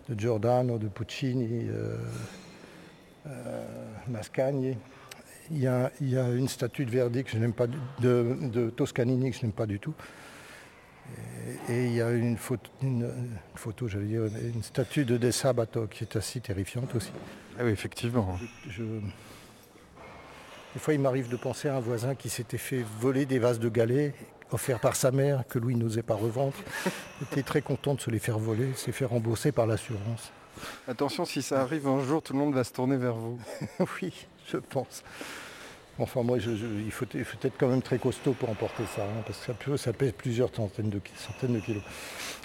de Giordano, de Puccini, euh, euh, Mascagni. Il y, a, une statue de Verdi que je n'aime pas, de, Toscanini que je n'aime pas du tout. Et, il y a une photo, une, photo j'allais dire, une statue de De Sabato qui est assez terrifiante aussi. Ah oui, effectivement. des fois, il m'arrive de penser à un voisin qui s'était fait voler des vases de galets offert par sa mère, que Louis n'osait pas revendre. Il était très content de se les faire voler, se les faire rembourser par l'assurance. Attention, si ça arrive un jour, tout le monde va se tourner vers vous. (laughs) oui, je pense. Enfin, moi, il, faut, être quand même très costaud pour emporter ça, hein, parce que ça, peut, ça pèse plusieurs centaines de, centaines de kilos.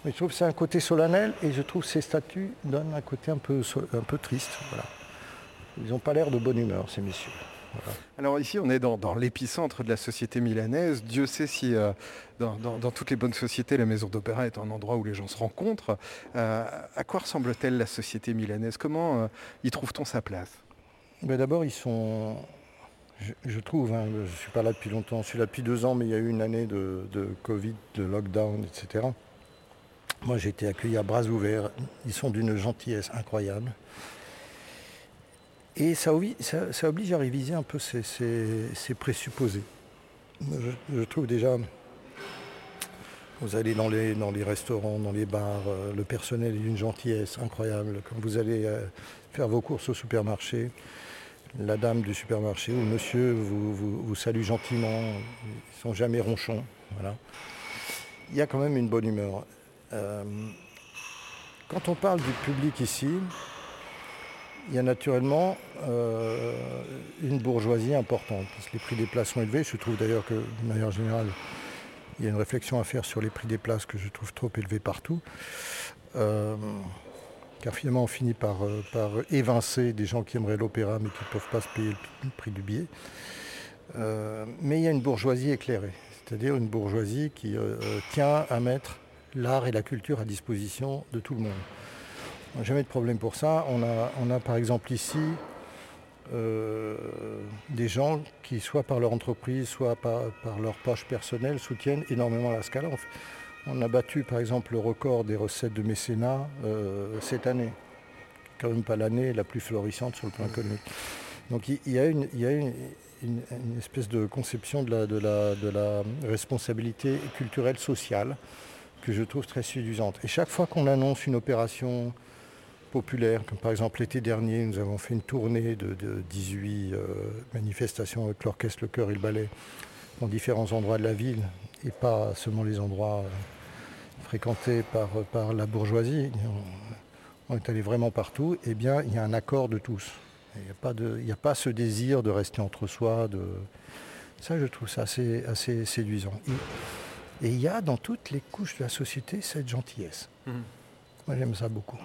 Mais je trouve que c'est un côté solennel, et je trouve que ces statues donnent un côté un peu, un peu triste. Voilà. Ils n'ont pas l'air de bonne humeur, ces messieurs. Alors ici, on est dans, l'épicentre de la société milanaise. Dieu sait si euh, dans, toutes les bonnes sociétés, la maison d'opéra est un endroit où les gens se rencontrent. Euh, à quoi ressemble-t-elle la société milanaise? Comment euh, y trouve-t-on sa place? Ben, D'abord, ils sont je, trouve, hein, je ne suis pas là depuis longtemps, je suis là depuis deux ans, mais il y a eu une année de, Covid, de lockdown, etc. Moi j'ai été accueilli à bras ouverts, ils sont d'une gentillesse incroyable. Et ça, oblige à réviser un peu ces, présupposés. Je, trouve déjà, vous allez dans les, restaurants, dans les bars, euh, le personnel est d'une gentillesse incroyable. Quand vous allez euh, faire vos courses au supermarché, la dame du supermarché ou monsieur vous, vous, salue gentiment, ils sont jamais ronchons. Voilà. Il y a quand même une bonne humeur. Euh, quand on parle du public ici, il y a naturellement euh, une bourgeoisie importante, parce que les prix des places sont élevés. Je trouve d'ailleurs que, de manière générale, il y a une réflexion à faire sur les prix des places que je trouve trop élevés partout. Euh, car finalement on finit par, euh, par, évincer des gens qui aimeraient l'opéra mais qui ne peuvent pas se payer le prix du billet. Mais il y a une bourgeoisie éclairée, c'est-à-dire une bourgeoisie qui tient à mettre l'art et la culture à disposition de tout le monde. Jamais de problème pour ça. On a, on a par exemple ici des gens qui, soit par leur entreprise, soit par, leur poche personnelle, soutiennent énormément la Scala. On a battu par exemple le record des recettes de mécénat euh, cette année. Quand même pas l'année la plus florissante sur le plan économique. Donc il y, a une, espèce de conception de la, responsabilité culturelle sociale que je trouve très séduisante. Et chaque fois qu'on annonce une opération populaire, comme par exemple l'été dernier, nous avons fait une tournée de, 18 euh, manifestations avec l'orchestre, le chœur et le ballet dans différents endroits de la ville, et pas seulement les endroits euh, fréquentés par, par la bourgeoisie. On est allé vraiment partout, et eh bien il y a un accord de tous. Il n'y a, pas a pas ce désir de rester entre soi. De... Ça, je trouve ça assez, assez séduisant. Et, il y a dans toutes les couches de la société cette gentillesse. Mhm. Moi, j'aime ça beaucoup.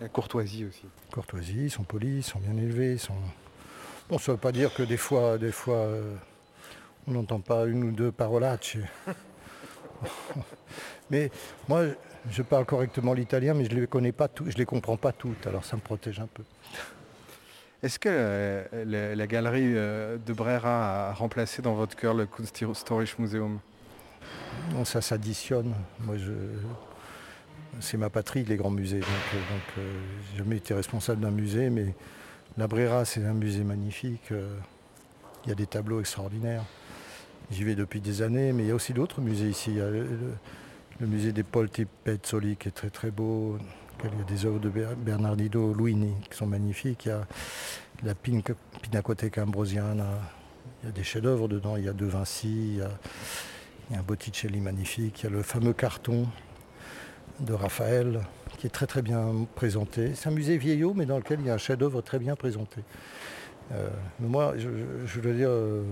La courtoisie aussi. Courtoisie, ils sont polis, ils sont bien élevés. Ils sont... Bon, ça ne veut pas dire que des fois, des fois euh, on n'entend pas une ou deux parolacce. (laughs) mais moi, je parle correctement l'italien, mais je ne les connais pas toutes, je les comprends pas toutes, alors ça me protège un peu. Est-ce que euh, la, galerie euh, de Brera a remplacé dans votre cœur le Kunsthistorisch Museum? Non, ça s'additionne. Moi, je... c'est ma patrie, les grands musées. Donc, euh, j'ai jamais été responsable d'un musée, mais la Brera, c'est un musée magnifique. Il y a des tableaux extraordinaires. J'y vais depuis des années, mais il y a aussi d'autres musées ici. Il y a le, musée des Polti Pezzoli qui est très très beau. Il y a des œuvres de Bernardino Luini qui sont magnifiques. Il y a la Pinacoteca Ambrosiana. Il y a des chefs-d'œuvre dedans. Il y a De Vinci, il y a, un Botticelli magnifique. Il y a le fameux carton de Raphaël qui est très très bien présenté. C'est un musée vieillot, mais dans lequel il y a un chef-d'œuvre très bien présenté. Euh, moi, je, je, veux dire, euh,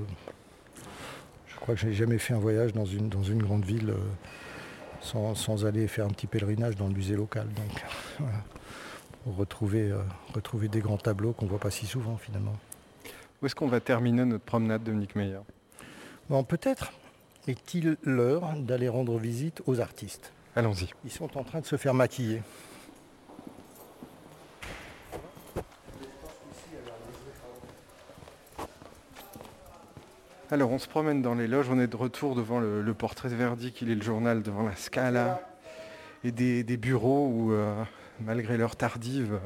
crois que je n'ai jamais fait un voyage dans une, dans une grande ville euh, sans, aller faire un petit pèlerinage dans le musée local. Donc, pour retrouver, retrouver des grands tableaux qu'on ne voit pas si souvent finalement. Où est-ce qu'on va terminer notre promenade, Dominique Meyer? Bon, Peut-être est-il l'heure d'aller rendre visite aux artistes. Allons-y. Ils sont en train de se faire maquiller. Alors on se promène dans les loges, on est de retour devant le, portrait de Verdi qui est le journal, devant la Scala et des, bureaux où, euh, malgré l'heure tardive,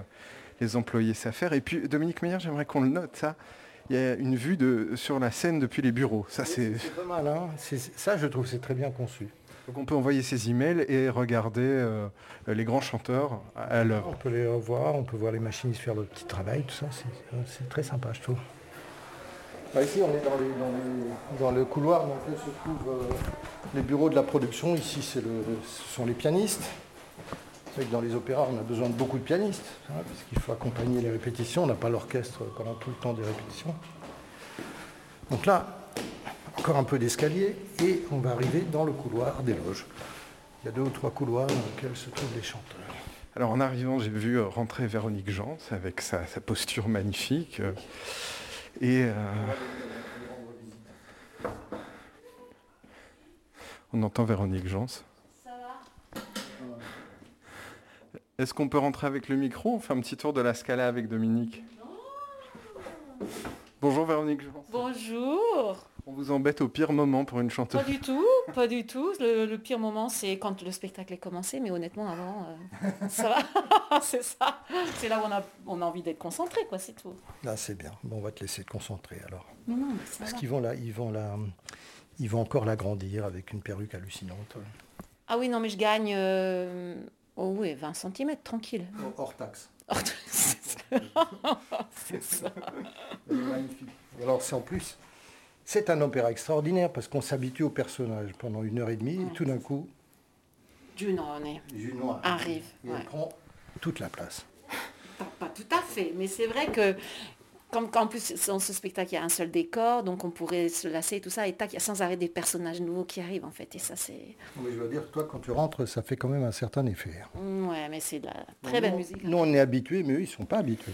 les employés s'affairent. Et puis Dominique Meyer, j'aimerais qu'on le note, ça. Il y a une vue de, sur la scène depuis les bureaux. Ça, c'est... pas mal, hein Ça, je trouve, c'est très bien conçu. Donc on peut envoyer ses emails et regarder euh, les grands chanteurs à l'heure. On peut les revoir, on peut voir les machinistes faire leur petit travail, tout ça. c'est très sympa, je trouve. Bah, ici, on est dans, le couloir dans lequel se trouvent euh, les bureaux de la production. Ici, ce sont les pianistes. C'est que dans les opéras, on a besoin de beaucoup de pianistes, hein, parce qu'il faut accompagner les répétitions. On n'a pas l'orchestre pendant tout le temps des répétitions. Donc là, encore un peu d'escalier, et on va arriver dans le couloir des loges. Il y a deux ou trois couloirs dans lesquels se trouvent les chanteurs. Alors en arrivant, j'ai vu rentrer Véronique Jans avec sa, sa posture magnifique. Et euh, on entend Véronique Jans. Ça va Est-ce qu'on peut rentrer avec le micro On fait un petit tour de la Scala avec Dominique? Bonjour Véronique. Jean. Bonjour. On vous embête au pire moment pour une chanteuse. Pas du tout, pas du tout. Le, le pire moment, c'est quand le spectacle est commencé, mais honnêtement, avant, euh, ça va. (laughs) c'est ça. C'est là où on a, on a envie d'être concentré, quoi, c'est tout. Là, c'est bien. Bon, on va te laisser te concentrer alors. Non, mais ça Parce qu'ils vont, la, ils vont, la, ils vont encore l'agrandir avec une perruque hallucinante. Ah oui, non, mais je gagne, euh, oh oui, 20 cm, tranquille. Hors taxe. (laughs) c'est ça. Alors, c'est en plus, c'est un opéra extraordinaire parce qu'on s'habitue au personnage pendant une heure et demie et tout d'un coup, Juno, on est. Junon Arrive, et elle ouais. prend toute la place. Pas, pas tout à fait, mais c'est vrai que comme qu'en plus dans ce spectacle il y a un seul décor, donc on pourrait se lasser et tout ça, et tac, il y a sans arrêt des personnages nouveaux qui arrivent en fait, et ça c'est... Mais je veux dire, toi, quand tu rentres, ça fait quand même un certain effet. Ouais, mais c'est de la très belle Nous, musique. Nous, on est habitués, mais eux, ils sont pas habitués.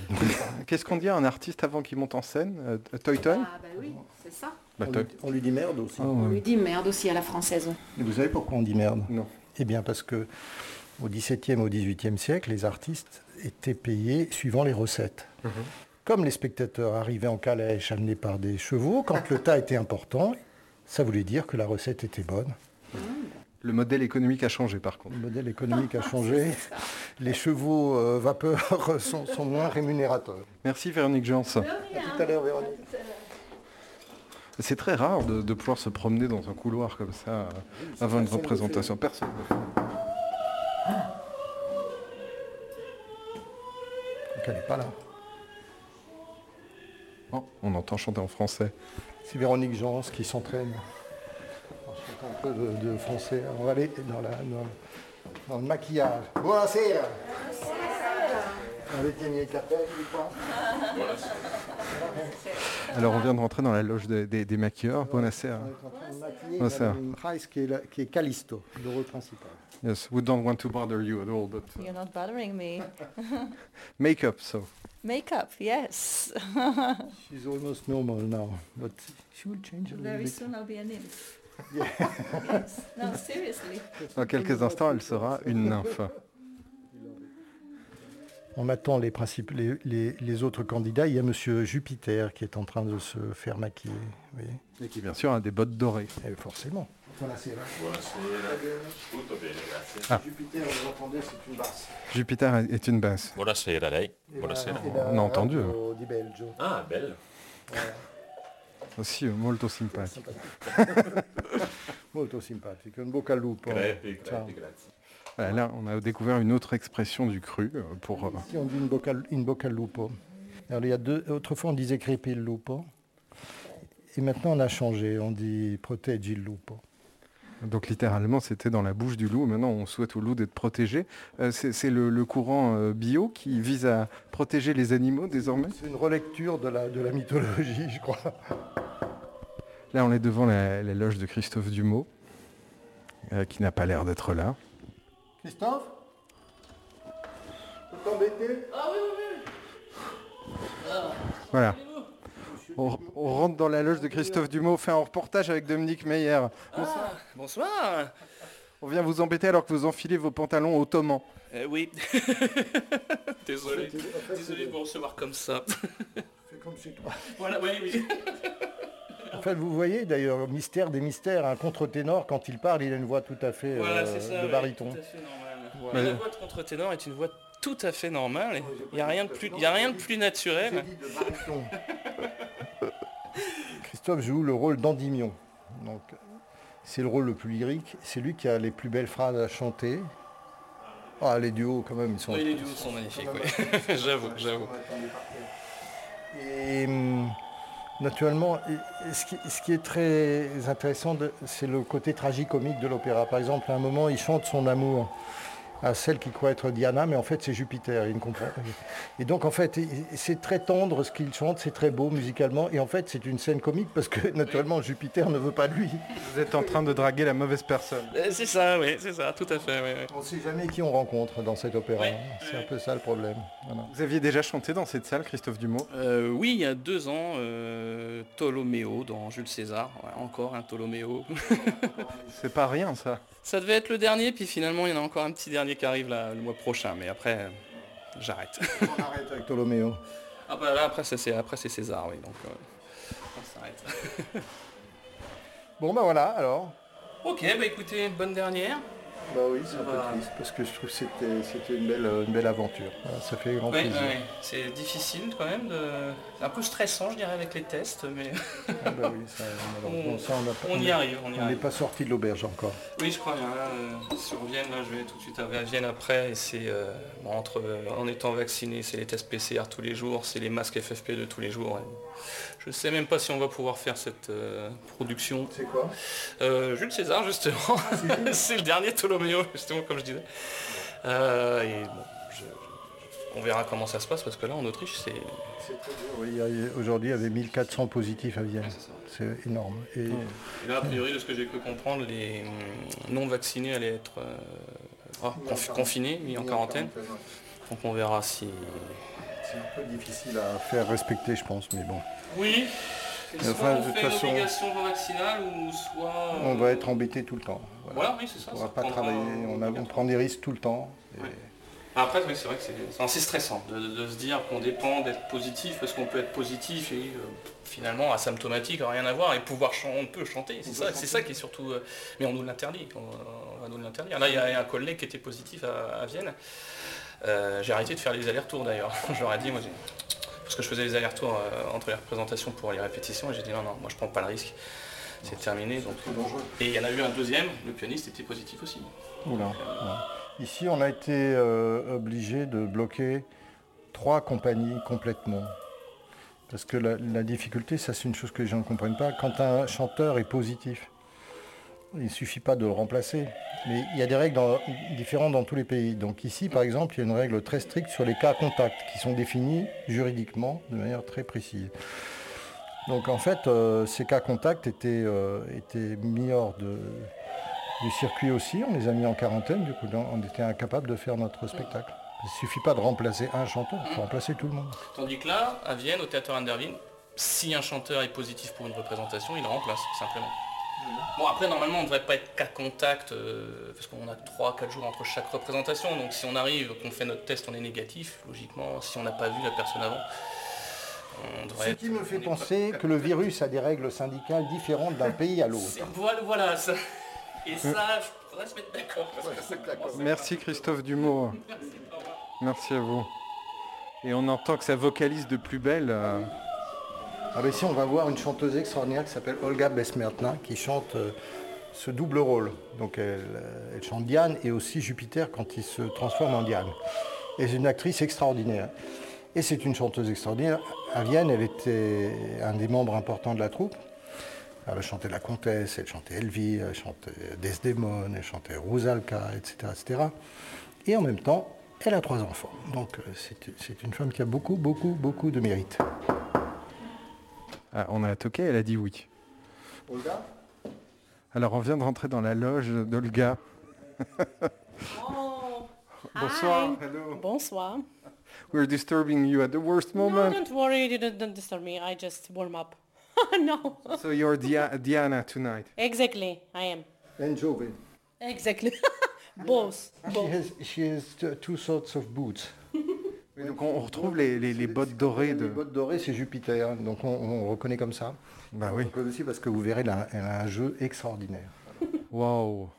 Qu'est-ce qu'on dit à un artiste avant qu'il monte en scène euh, Toyton? Ah bah oui, c'est ça. Bah, on, lui, on lui dit merde aussi. Ah, On lui dit merde aussi à la française. Et vous savez pourquoi on dit merde? Non. Eh bien, parce que au XVIIe, au XVIIIe siècle, les artistes étaient payés suivant les recettes. Comme les spectateurs arrivaient en calèche amenés par des chevaux, quand le tas était important, ça voulait dire que la recette était bonne. Le modèle économique a changé par contre. Le modèle économique a (laughs) changé. Les chevaux euh, vapeur (laughs) sont, sont moins rémunérateurs. Merci Véronique Jans. À tout à l'heure, Véronique. C'est très rare de, de pouvoir se promener dans un couloir comme ça euh, avant une représentation. Personne. ne le fait. Donc elle n'est pas là. Oh, on entend chanter en français. C'est Véronique Jans qui s'entraîne. On chante un peu de, de français. On va aller dans, la, dans, dans le maquillage. Buonasera. Avete i miei capelli qua? Alors on vient de rentrer dans la loge des, des- des maquilleurs. Buonasera. Buonasera. Price qui est, la- qui est Callisto, le rôle principal. Yes, we don't want to bother you at all, but uh, You're not bothering me. (laughs) make-up, so. Makeup, yes. (laughs) She's almost normal now, but she will change a little Very bit. soon I'll be a nymph. (laughs) yes. No, seriously. Dans quelques instants, elle sera une nymphe. On attend les, principes, les, les- les autres candidats. Il y a Monsieur Jupiter qui est en train de se faire maquiller. vous voyez. Et qui, bien sûr, a des bottes dorées. Eh, forcément. Buonasera. Tutto bene, grazie. Ah. Jupiter, vous entendez, c'est une basse. Jupiter est une basse. Buonasera lei. Et Buonasera. la- et la On a entendu. radio di Belgio. Ah, bello. Aussi, euh, molto simpatico. (laughs) Molto simpatico. Un bocca al lupo. Crepi, Ciao. crepi, grazie. Voilà, là, on a découvert une autre expression du cru euh, pour... euh, Ici, on dit une bocca, in bocca al lupo. Alors, il y a deux, autrefois, on disait crepi il lupo. Et maintenant, on a changé. On dit proteggi il lupo. Donc littéralement, c'était dans la bouche du loup. Maintenant, on souhaite au loup d'être protégé. Euh, c'est le, le courant euh, bio qui vise à protéger les animaux désormais? C'est une relecture de la, de la mythologie, je crois. Là, on est devant la, la loge de Christophe euh, qui n'a pas l'air d'être là. Christophe Peux t'embêter Voilà. On, on rentre dans la loge de Christophe Dumeau, on fait un reportage avec Dominique Meyer. Bonsoir. On vient vous embêter alors que vous enfilez vos pantalons ottomans. Euh, oui. (laughs) Désolé. Désolé de vous recevoir comme ça. Fais comme chez toi. voilà, oui, oui. Fait, vous voyez d'ailleurs, mystère des mystères, un contre-ténor, quand il parle, il a une voix tout à fait Voilà, euh, c'est ça. de baryton. Tout à fait normal. Voilà. La voix de contre-ténor est une voix tout à fait normale. Il n'y a rien de plus, il y a rien de plus naturel. De. Christophe joue le rôle d'Endymion. Donc, c'est le rôle le plus lyrique. C'est lui qui a les plus belles phrases à chanter. Ah, les duos, quand même, ils sont. Oui, les duos sont magnifiques. oui. j'avoue, j'avoue. Et hum, naturellement, ce qui, est très intéressant, c'est le côté tragicomique de l'opéra. Par exemple, à un moment, il chante son amour à celle qui croit être Diana, mais en fait c'est Jupiter, il ne comprend pas. Et donc en fait, c'est très tendre ce qu'il chante, c'est très beau musicalement, et en fait c'est une scène comique parce que (laughs) naturellement Jupiter ne veut pas de lui. Vous êtes en train de draguer la mauvaise personne. Euh, C'est ça, oui, c'est ça, tout à fait. oui, oui. On ne sait jamais qui on rencontre dans cet opéra. Ouais, c'est un peu ça le problème. Voilà. Vous aviez déjà chanté dans cette salle, Christophe Dumont? Euh, oui, il y a deux ans, euh, Ptoloméo dans Jules César. Ouais, encore un Ptoloméo. C'est pas rien ça. Ça devait être le dernier, puis finalement il y en a encore un petit dernier qui arrive là, le mois prochain, mais après euh, j'arrête. On (laughs) arrête avec Ptoloméo. ah bah là après c'est après c'est César, oui. Donc, euh, s'arrête. Bon, ben voilà, alors. ok, bah écoutez, bonne dernière. Bah oui, c'est un peu triste parce que je trouve que c'était, c'était une, belle, une belle aventure. Ça fait grand plaisir. c'est difficile quand même, de... un peu stressant je dirais avec les tests, mais Ah bah oui, ça, (laughs) On- ça, on a pas- on y arrive, on n'est pas sorti de l'auberge encore. Oui, je crois bien. Là, euh, sur Vienne, là, je vais tout de suite à Vienne après. Et c'est euh, entre euh, en étant vacciné, c'est les tests PCR tous les jours, c'est les masques FFP2 tous les jours. Et je ne sais même pas si on va pouvoir faire cette euh, production. C'est quoi? Euh, Jules César, justement. (laughs) c'est le dernier Ptoloméo, justement, comme je disais. Euh, et bon, je- je- on verra comment ça se passe parce que là, en Autriche, c'est. C'est très dur. Oui, aujourd'hui, il y avait 1400 positifs à Vienne. C'est énorme. Et Et là, a priori, de ce que j'ai cru comprendre, les hum, non vaccinés allaient être ah, confi- confinés, mis en quarantaine. Donc on verra si. C'est un peu difficile à faire respecter, je pense, mais bon. Oui. Soit Enfin, de on toute fait façon, obligation vaccinale ou soit. On euh, va être embêté tout le temps. Voilà. Voilà, oui, c'est ça. On ne pourra pas travailler, on, a- on prend des risques tout le temps. Et- Ouais. Après, oui, c'est vrai que c'est stressant de, de se dire qu'on dépend d'être positif parce qu'on peut être positif et euh, finalement asymptomatique, rien à voir et pouvoir chanter, on peut chanter. C'est ça, ça qui est surtout. euh, mais on nous l'interdit. On, on va nous l'interdire. Là, il y a un collègue qui était positif à, à Vienne. Euh, j'ai arrêté de faire les allers-retours d'ailleurs. (laughs) je leur ai dit, moi, parce que je faisais les allers-retours euh, entre les représentations pour les répétitions et j'ai dit non, non, moi je prends pas le risque. C'est terminé. Donc, et il y en a eu un deuxième, le pianiste était positif aussi. Oula, voilà. Ici, on a été euh, obligé de bloquer trois compagnies complètement. Parce que la, la difficulté, ça c'est une chose que les gens ne comprennent pas, quand un chanteur est positif, il ne suffit pas de le remplacer. Mais il y a des règles différentes dans tous les pays. Donc ici, par exemple, il y a une règle très stricte sur les cas contacts qui sont définis juridiquement de manière très précise. Donc en fait, euh, ces cas contacts étaient, euh, étaient mis hors du circuit aussi, on les a mis en quarantaine, du coup on était incapable de faire notre spectacle. Il ne suffit pas de remplacer un chanteur, il faut remplacer tout le monde. Tandis que là, à Vienne, au théâtre Anderwin, si un chanteur est positif pour une représentation, il remplace, simplement. Bon, après, normalement, on ne devrait pas être cas contact, euh, parce qu'on a 3-4 jours entre chaque représentation. Donc, si on arrive, qu'on fait notre test, on est négatif, logiquement, si on n'a pas vu la personne avant, on devrait Ce être- qui me fait pas- penser que le virus a des règles syndicales différentes d'un pays à l'autre. C'est- (laughs) Voilà, voilà, ça. Et ça, il faudrait se mettre d'accord. Merci Christophe Dumont. Merci. Merci à vous. Et on entend que ça vocalise de plus belle. euh, Ah ben ici on va voir une chanteuse extraordinaire qui s'appelle Olga Besmertna qui chante euh, ce double rôle. Donc elle, euh, elle chante Diane et aussi Jupiter quand il se transforme en Diane. Et c'est une actrice extraordinaire. Et c'est une chanteuse extraordinaire. À Vienne, elle était un des membres importants de la troupe. Elle chantait La Comtesse, elle chantait Elvie, elle chantait Desdemone, elle chantait Rusalka, etc., etc. Et en même temps, elle a trois enfants. Donc euh, c'est une femme qui a beaucoup, beaucoup, beaucoup de mérite. Ah, on a toqué, elle a dit oui. Olga Alors on vient de rentrer dans la loge d'Olga. Oh, Bonsoir. hi. Hello. Bonsoir. We're disturbing you at the worst No, moment. don't worry, you don't, don't disturb me. I just warm up. (laughs) no, So you're Dia- Diana tonight. exactly, I am. And Jove. Exactly. (laughs) Both. She Both. has, she has two sorts of boots. Oui, donc on, on retrouve les, les- les bottes dorées Les de. bottes dorées, c'est Jupiter, donc on, on reconnaît comme ça. Bah On oui. reconnaît aussi parce que vous verrez, elle a, elle a un jeu extraordinaire. (laughs) Wow.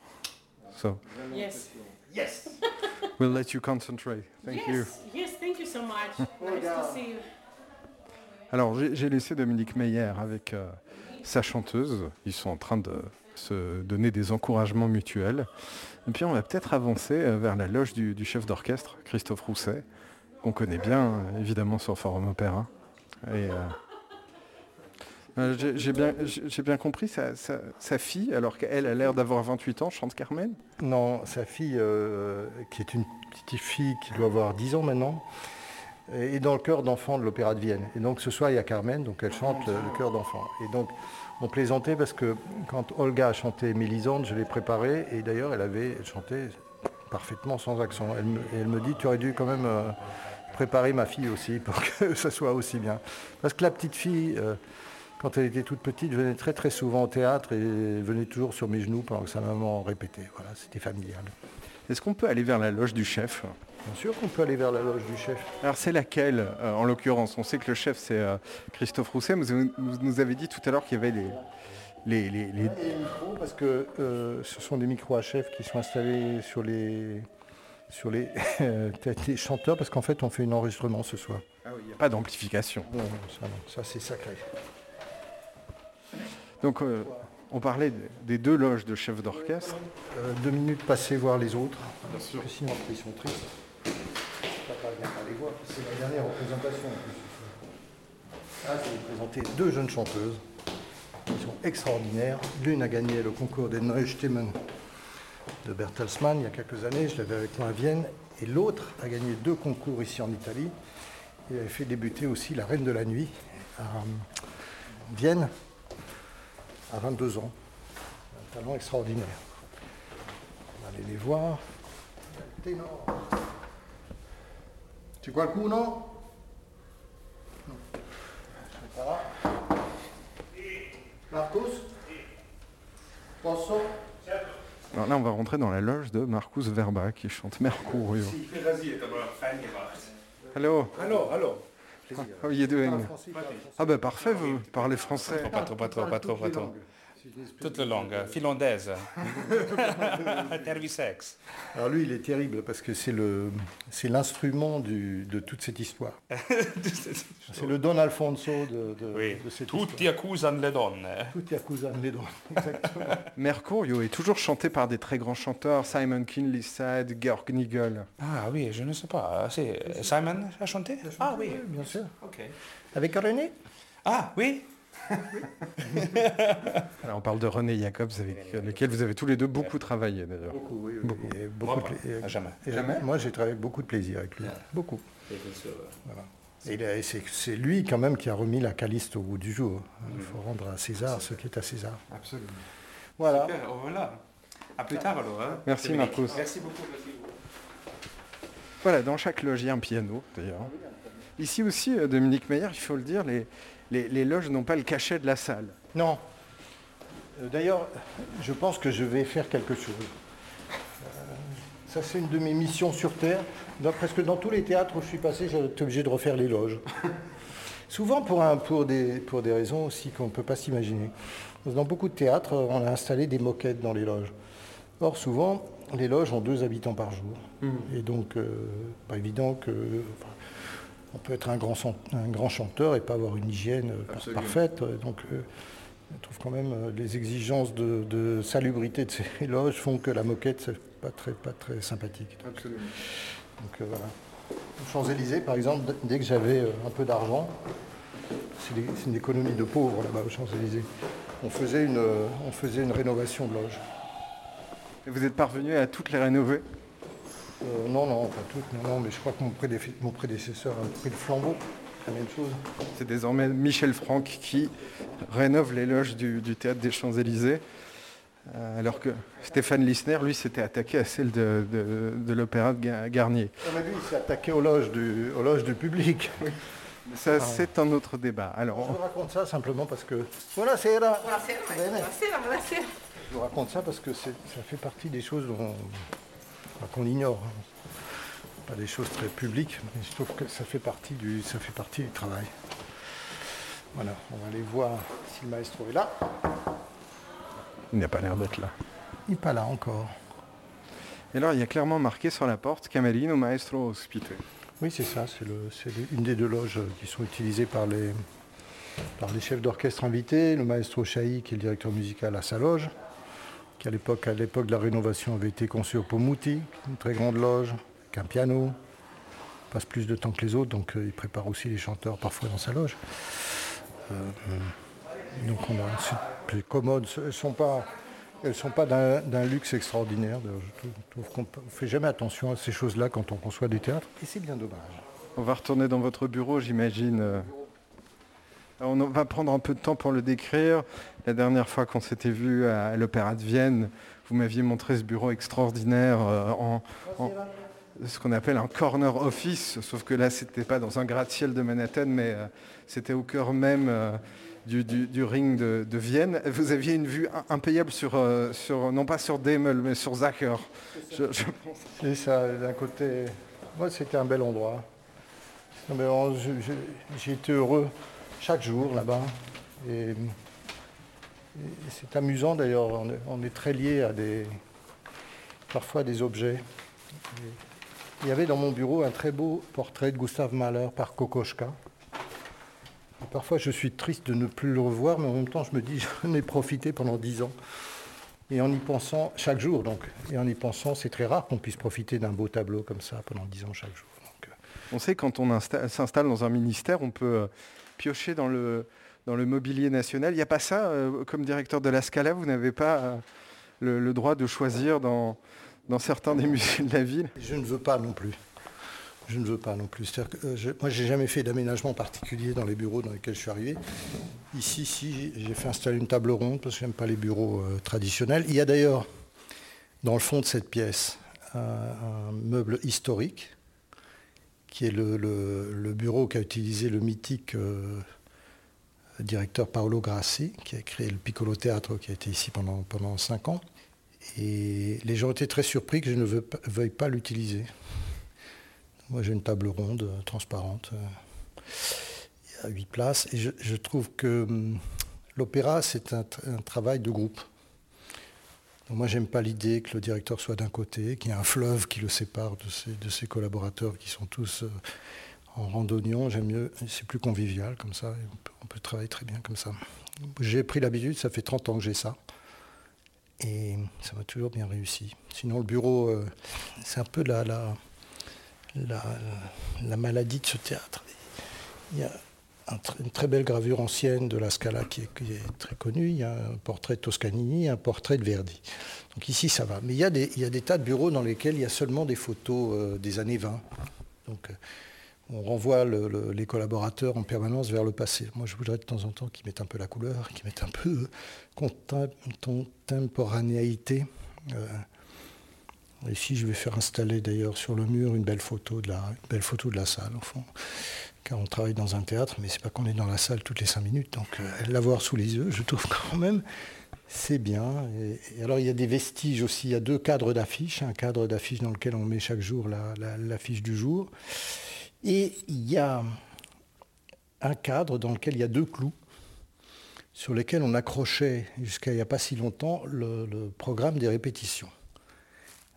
So Yes. Yes (laughs) we'll let you concentrate. Thank you. yes. Yes, thank you so much. (laughs) nice to see you. Alors j'ai j'ai laissé Dominique Meyer avec euh, sa chanteuse. Ils sont en train de se donner des encouragements mutuels. Et puis on va peut-être avancer euh, vers la loge du, du chef d'orchestre, Christophe Rousset, qu'on connaît bien euh, évidemment sur Forum Opéra. Euh, euh, j'ai- bien, compris, sa, fille, alors qu'elle a l'air d'avoir 28 ans, chante Carmen? Non, sa fille, qui est une petite fille qui doit avoir 10 ans maintenant, est dans le chœur d'enfants de l'Opéra de Vienne. Et donc ce soir, il y a Carmen, donc elle chante le, le chœur d'enfants. Et donc on plaisantait parce que quand Olga a chanté Mélisande, je l'ai préparée, et d'ailleurs elle avait chantait parfaitement sans accent. Elle me, et elle me dit, tu aurais dû quand même euh, préparer ma fille aussi (laughs) pour que ça soit aussi bien. Parce que la petite fille, euh, quand elle était toute petite, venait très très souvent au théâtre et venait toujours sur mes genoux pendant que sa maman répétait. Voilà, c'était familial. Est-ce qu'on peut aller vers la loge du chef? Bien sûr qu'on peut aller vers la loge du chef. Alors c'est laquelle euh, en l'occurrence? On sait que le chef c'est euh, Christophe Rousset, mais vous vous nous avez dit tout à l'heure qu'il y avait les... les, les- les- Et les micros, parce que euh, ce sont des micros à chef qui sont installés sur les sur les (laughs) têtes des chanteurs, parce qu'en fait on fait un enregistrement ce soir. Ah oui, il n'y a pas d'amplification. Non, non, ça, non, ça c'est sacré. Donc euh, on parlait de- des deux loges de chefs d'orchestre. Euh, deux minutes passées voir les autres. Parce que sinon après, ils sont tristes. Je peux pas bien pas les voir. C'est la dernière représentation. en plus. Ah, je vais vous présenter deux jeunes chanteuses. Ils sont extraordinaires. L'une a gagné le concours des Neue Stimmen de Bertelsmann il y a quelques années. Je l'avais avec moi à Vienne. Et l'autre a gagné deux concours ici en Italie. Il avait fait débuter aussi La Reine de la Nuit à euh, Vienne à 22 ans. Un talent extraordinaire. On va aller les voir. Tenor. C'è qualcuno? No. Aspetta là. Marcus? Posso? Alors là on va rentrer dans la loge de Marcus Verba qui chante Mercurio. Hello, Allô, allô. how are you doing. Ah ben parfait, vous parlez français. Pas trop, pas trop, pas trop, pas trop. Toute la langue, finlandaise. (laughs) Tervisex. Alors lui, il est terrible parce que c'est le, c'est l'instrument du- de toute cette histoire. (laughs) C'est le Don Alfonso de, de, Oui. de cette Tutti histoire. accusano le donne. Tutti accusano le Don. (laughs) Exactement. Mercurio est toujours chanté par des très grands chanteurs, Simon Kinley Sad, Georg Nigel. Ah oui, je ne sais pas. C'est Simon a chanté? Ah oui. bien sûr. Ok. Avec René? Ah oui. (laughs) Alors on parle de René Jacobs avec lequel vous avez tous les deux beaucoup travaillé d'ailleurs. Beaucoup, oui. Beaucoup. Et beaucoup Moi de et- Ah, jamais. et Moi, j'ai travaillé avec beaucoup de plaisir avec lui. Beaucoup. Et c'est lui quand même qui a remis la Caliste au goût du jour. Il faut rendre à César ce qui est à César. Absolument. Voilà. voilà. À plus tard alors. hein. Merci. Marcos. Merci beaucoup. Voilà, dans chaque loge, il y a un piano d'ailleurs. Ici aussi, euh, Dominique Meyer, il faut le dire, les, les, les loges n'ont pas le cachet de la salle. Non. Euh, D'ailleurs, je pense que je vais faire quelque chose. Euh, Ça, c'est une de mes missions sur Terre. Dans, presque dans tous les théâtres où je suis passé, j'ai été obligé de refaire les loges. (laughs) Souvent pour, un- pour, des, pour des raisons aussi qu'on ne peut pas s'imaginer. Dans beaucoup de théâtres, on a installé des moquettes dans les loges. Or, souvent, les loges ont deux habitants par jour. Et donc, euh, pas évident que... enfin, on peut être un grand, un grand chanteur et pas avoir une hygiène euh, par- parfaite. Donc, euh, je trouve quand même euh, les exigences de, de salubrité de ces (laughs) loges font que la moquette, c'est pas très, pas très sympathique. Absolument. Donc euh, voilà. Aux Champs-Élysées, par exemple, dès que j'avais un peu d'argent, c'est une économie de pauvres là-bas aux Champs-Élysées. On faisait une, on faisait une rénovation de loge. Et vous êtes parvenu à toutes les rénover? Euh, non, non, pas toutes, non, non, mais je crois que mon, prédé- mon prédécesseur a pris le flambeau. La même chose. C'est désormais Michel Franck qui rénove les loges du, du théâtre des Champs-Élysées. Euh, alors que Stéphane Lissner, lui, s'était attaqué à celle de, de- de l'opéra de Ga- Garnier. On a vu, il s'est attaqué aux loges du, aux loges du public. (laughs) Mais ça, c'est un autre débat. Je Alors, vous raconte ça simplement parce que. Voilà, c'est là. Buonasera, Bene. buonasera, buonasera. Je vous raconte ça parce que c'est- ça fait partie des choses dont- qu'on ignore. hein. Pas des choses très publiques, mais je trouve que ça fait partie du, ça fait partie du travail. Voilà, on va aller voir si le maestro est là. il n'a pas l'air d'être là. Il n'est pas là encore. Et alors, il y a clairement marqué sur la porte Camerino Maestro Ospite. Oui, c'est ça, c'est le- c'est une des deux loges qui sont utilisées par les, par les chefs d'orchestre invités. Le maestro Chahi, qui est le directeur musical à sa loge, qui à l'époque, à l'époque de la rénovation avait été conçu au Pomouti, une très grande loge, avec un piano, passe plus de temps que les autres, donc euh, il prépare aussi les chanteurs parfois dans sa loge. Euh, donc on a les commodes, elles ne sont pas, elles sont pas d'un luxe extraordinaire. Je trouve, qu'on ne fait jamais attention à ces choses-là quand on conçoit des théâtres, et c'est bien dommage. On va retourner dans votre bureau, j'imagine. euh. On va prendre un peu de temps pour le décrire. La dernière fois qu'on s'était vu à l'Opéra de Vienne, vous m'aviez montré ce bureau extraordinaire euh, en, ce qu'on appelle un corner office, sauf que là, c'était pas dans un gratte-ciel de Manhattan, mais euh, c'était au cœur même euh, du, ring de, Vienne. Vous aviez une vue impayable sur, non pas sur Demel, mais sur Zacher. C'est ça, d'un côté. Moi, c'était un bel endroit. J'ai été heureux chaque jour là-bas. C'est amusant d'ailleurs, on, est très lié à des, parfois des objets. il y avait dans mon bureau un très beau portrait de Gustave Mahler par Kokoschka. parfois je suis triste de ne plus le revoir, mais en même temps je me dis (laughs) j'en ai profité pendant dix ans. Et en y pensant, chaque jour donc, et en y pensant, c'est très rare qu'on puisse profiter d'un beau tableau comme ça pendant dix ans chaque jour. On sait quand on s'installe dans un ministère, on peut euh, piocher dans le, dans le mobilier national. Il n'y a pas ça, euh, comme directeur de la Scala, vous n'avez pas le, droit de choisir dans, certains des (laughs) musées de la ville? Je ne veux pas non plus. Je ne veux pas non plus. Que, je, moi, j'ai jamais fait d'aménagement particulier dans les bureaux dans lesquels je suis arrivé. Ici, si, j'ai fait installer une table ronde parce que j'aime pas les bureaux traditionnels. Il y a d'ailleurs, dans le fond de cette pièce, un meuble historique qui est le, bureau qu'a utilisé le mythique euh, directeur Paolo Grassi, qui a créé le Piccolo Teatro, qui a été ici pendant, pendant cinq ans. Et les gens étaient très surpris que je ne veuille pas l'utiliser. Moi, j'ai une table ronde, euh, transparente. Euh, il y huit places. Et je, trouve que hum, l'opéra, c'est un, travail de groupe. Moi, j'aime pas l'idée que le directeur soit d'un côté, qu'il y ait un fleuve qui le sépare de ses, de ses collaborateurs qui sont tous euh, en randonnion. J'aime mieux, c'est plus convivial comme ça. On peut, travailler très bien comme ça. J'ai pris l'habitude, ça fait 30 ans que j'ai ça. Et ça m'a toujours bien réussi. Sinon, le bureau, euh, c'est un peu la, la, la, la, maladie de ce théâtre. Il y a une très belle gravure ancienne de la Scala qui est, très connue. Il y a un portrait de Toscanini, un portrait de Verdi. Donc ici, ça va. Mais il y, a des, il y a des tas de bureaux dans lesquels il y a seulement des photos euh, des années 20. Donc euh, on renvoie les collaborateurs en permanence vers le passé. Moi, je voudrais de temps en temps qu'ils mettent un peu la couleur, qu'ils mettent un peu contemporanéité. Euh, ici, je vais faire installer d'ailleurs sur le mur une belle photo de la, belle photo de la salle, au fond car on travaille dans un théâtre, mais c'est pas qu'on est dans la salle toutes les cinq minutes. Donc euh, l'avoir sous les yeux, je trouve (laughs) quand même, c'est bien. Et, alors il y a des vestiges aussi. Il y a deux cadres d'affiches. Un cadre d'affiches dans lequel on met chaque jour l'affiche du jour. Et il y a un cadre dans lequel il y a deux clous sur lesquels on accrochait jusqu'à il n'y a pas si longtemps le programme des répétitions.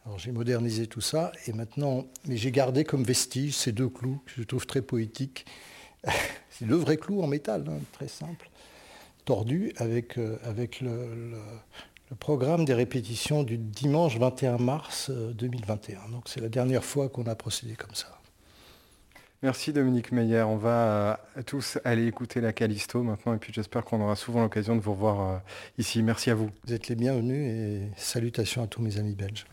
Alors j'ai modernisé tout ça et maintenant, mais j'ai gardé comme vestige ces deux clous que je trouve très poétiques. (laughs) C'est le vrai clou en métal, hein, très simple, tordu avec, euh, avec le, programme des répétitions du dimanche 21 mars 2021. Euh, Donc c'est la dernière fois qu'on a procédé comme ça. Merci Dominique Meyer. On va euh, tous aller écouter la Callisto maintenant et puis j'espère qu'on aura souvent l'occasion de vous revoir ici. Merci à vous. Vous êtes les bienvenus et salutations à tous mes amis belges.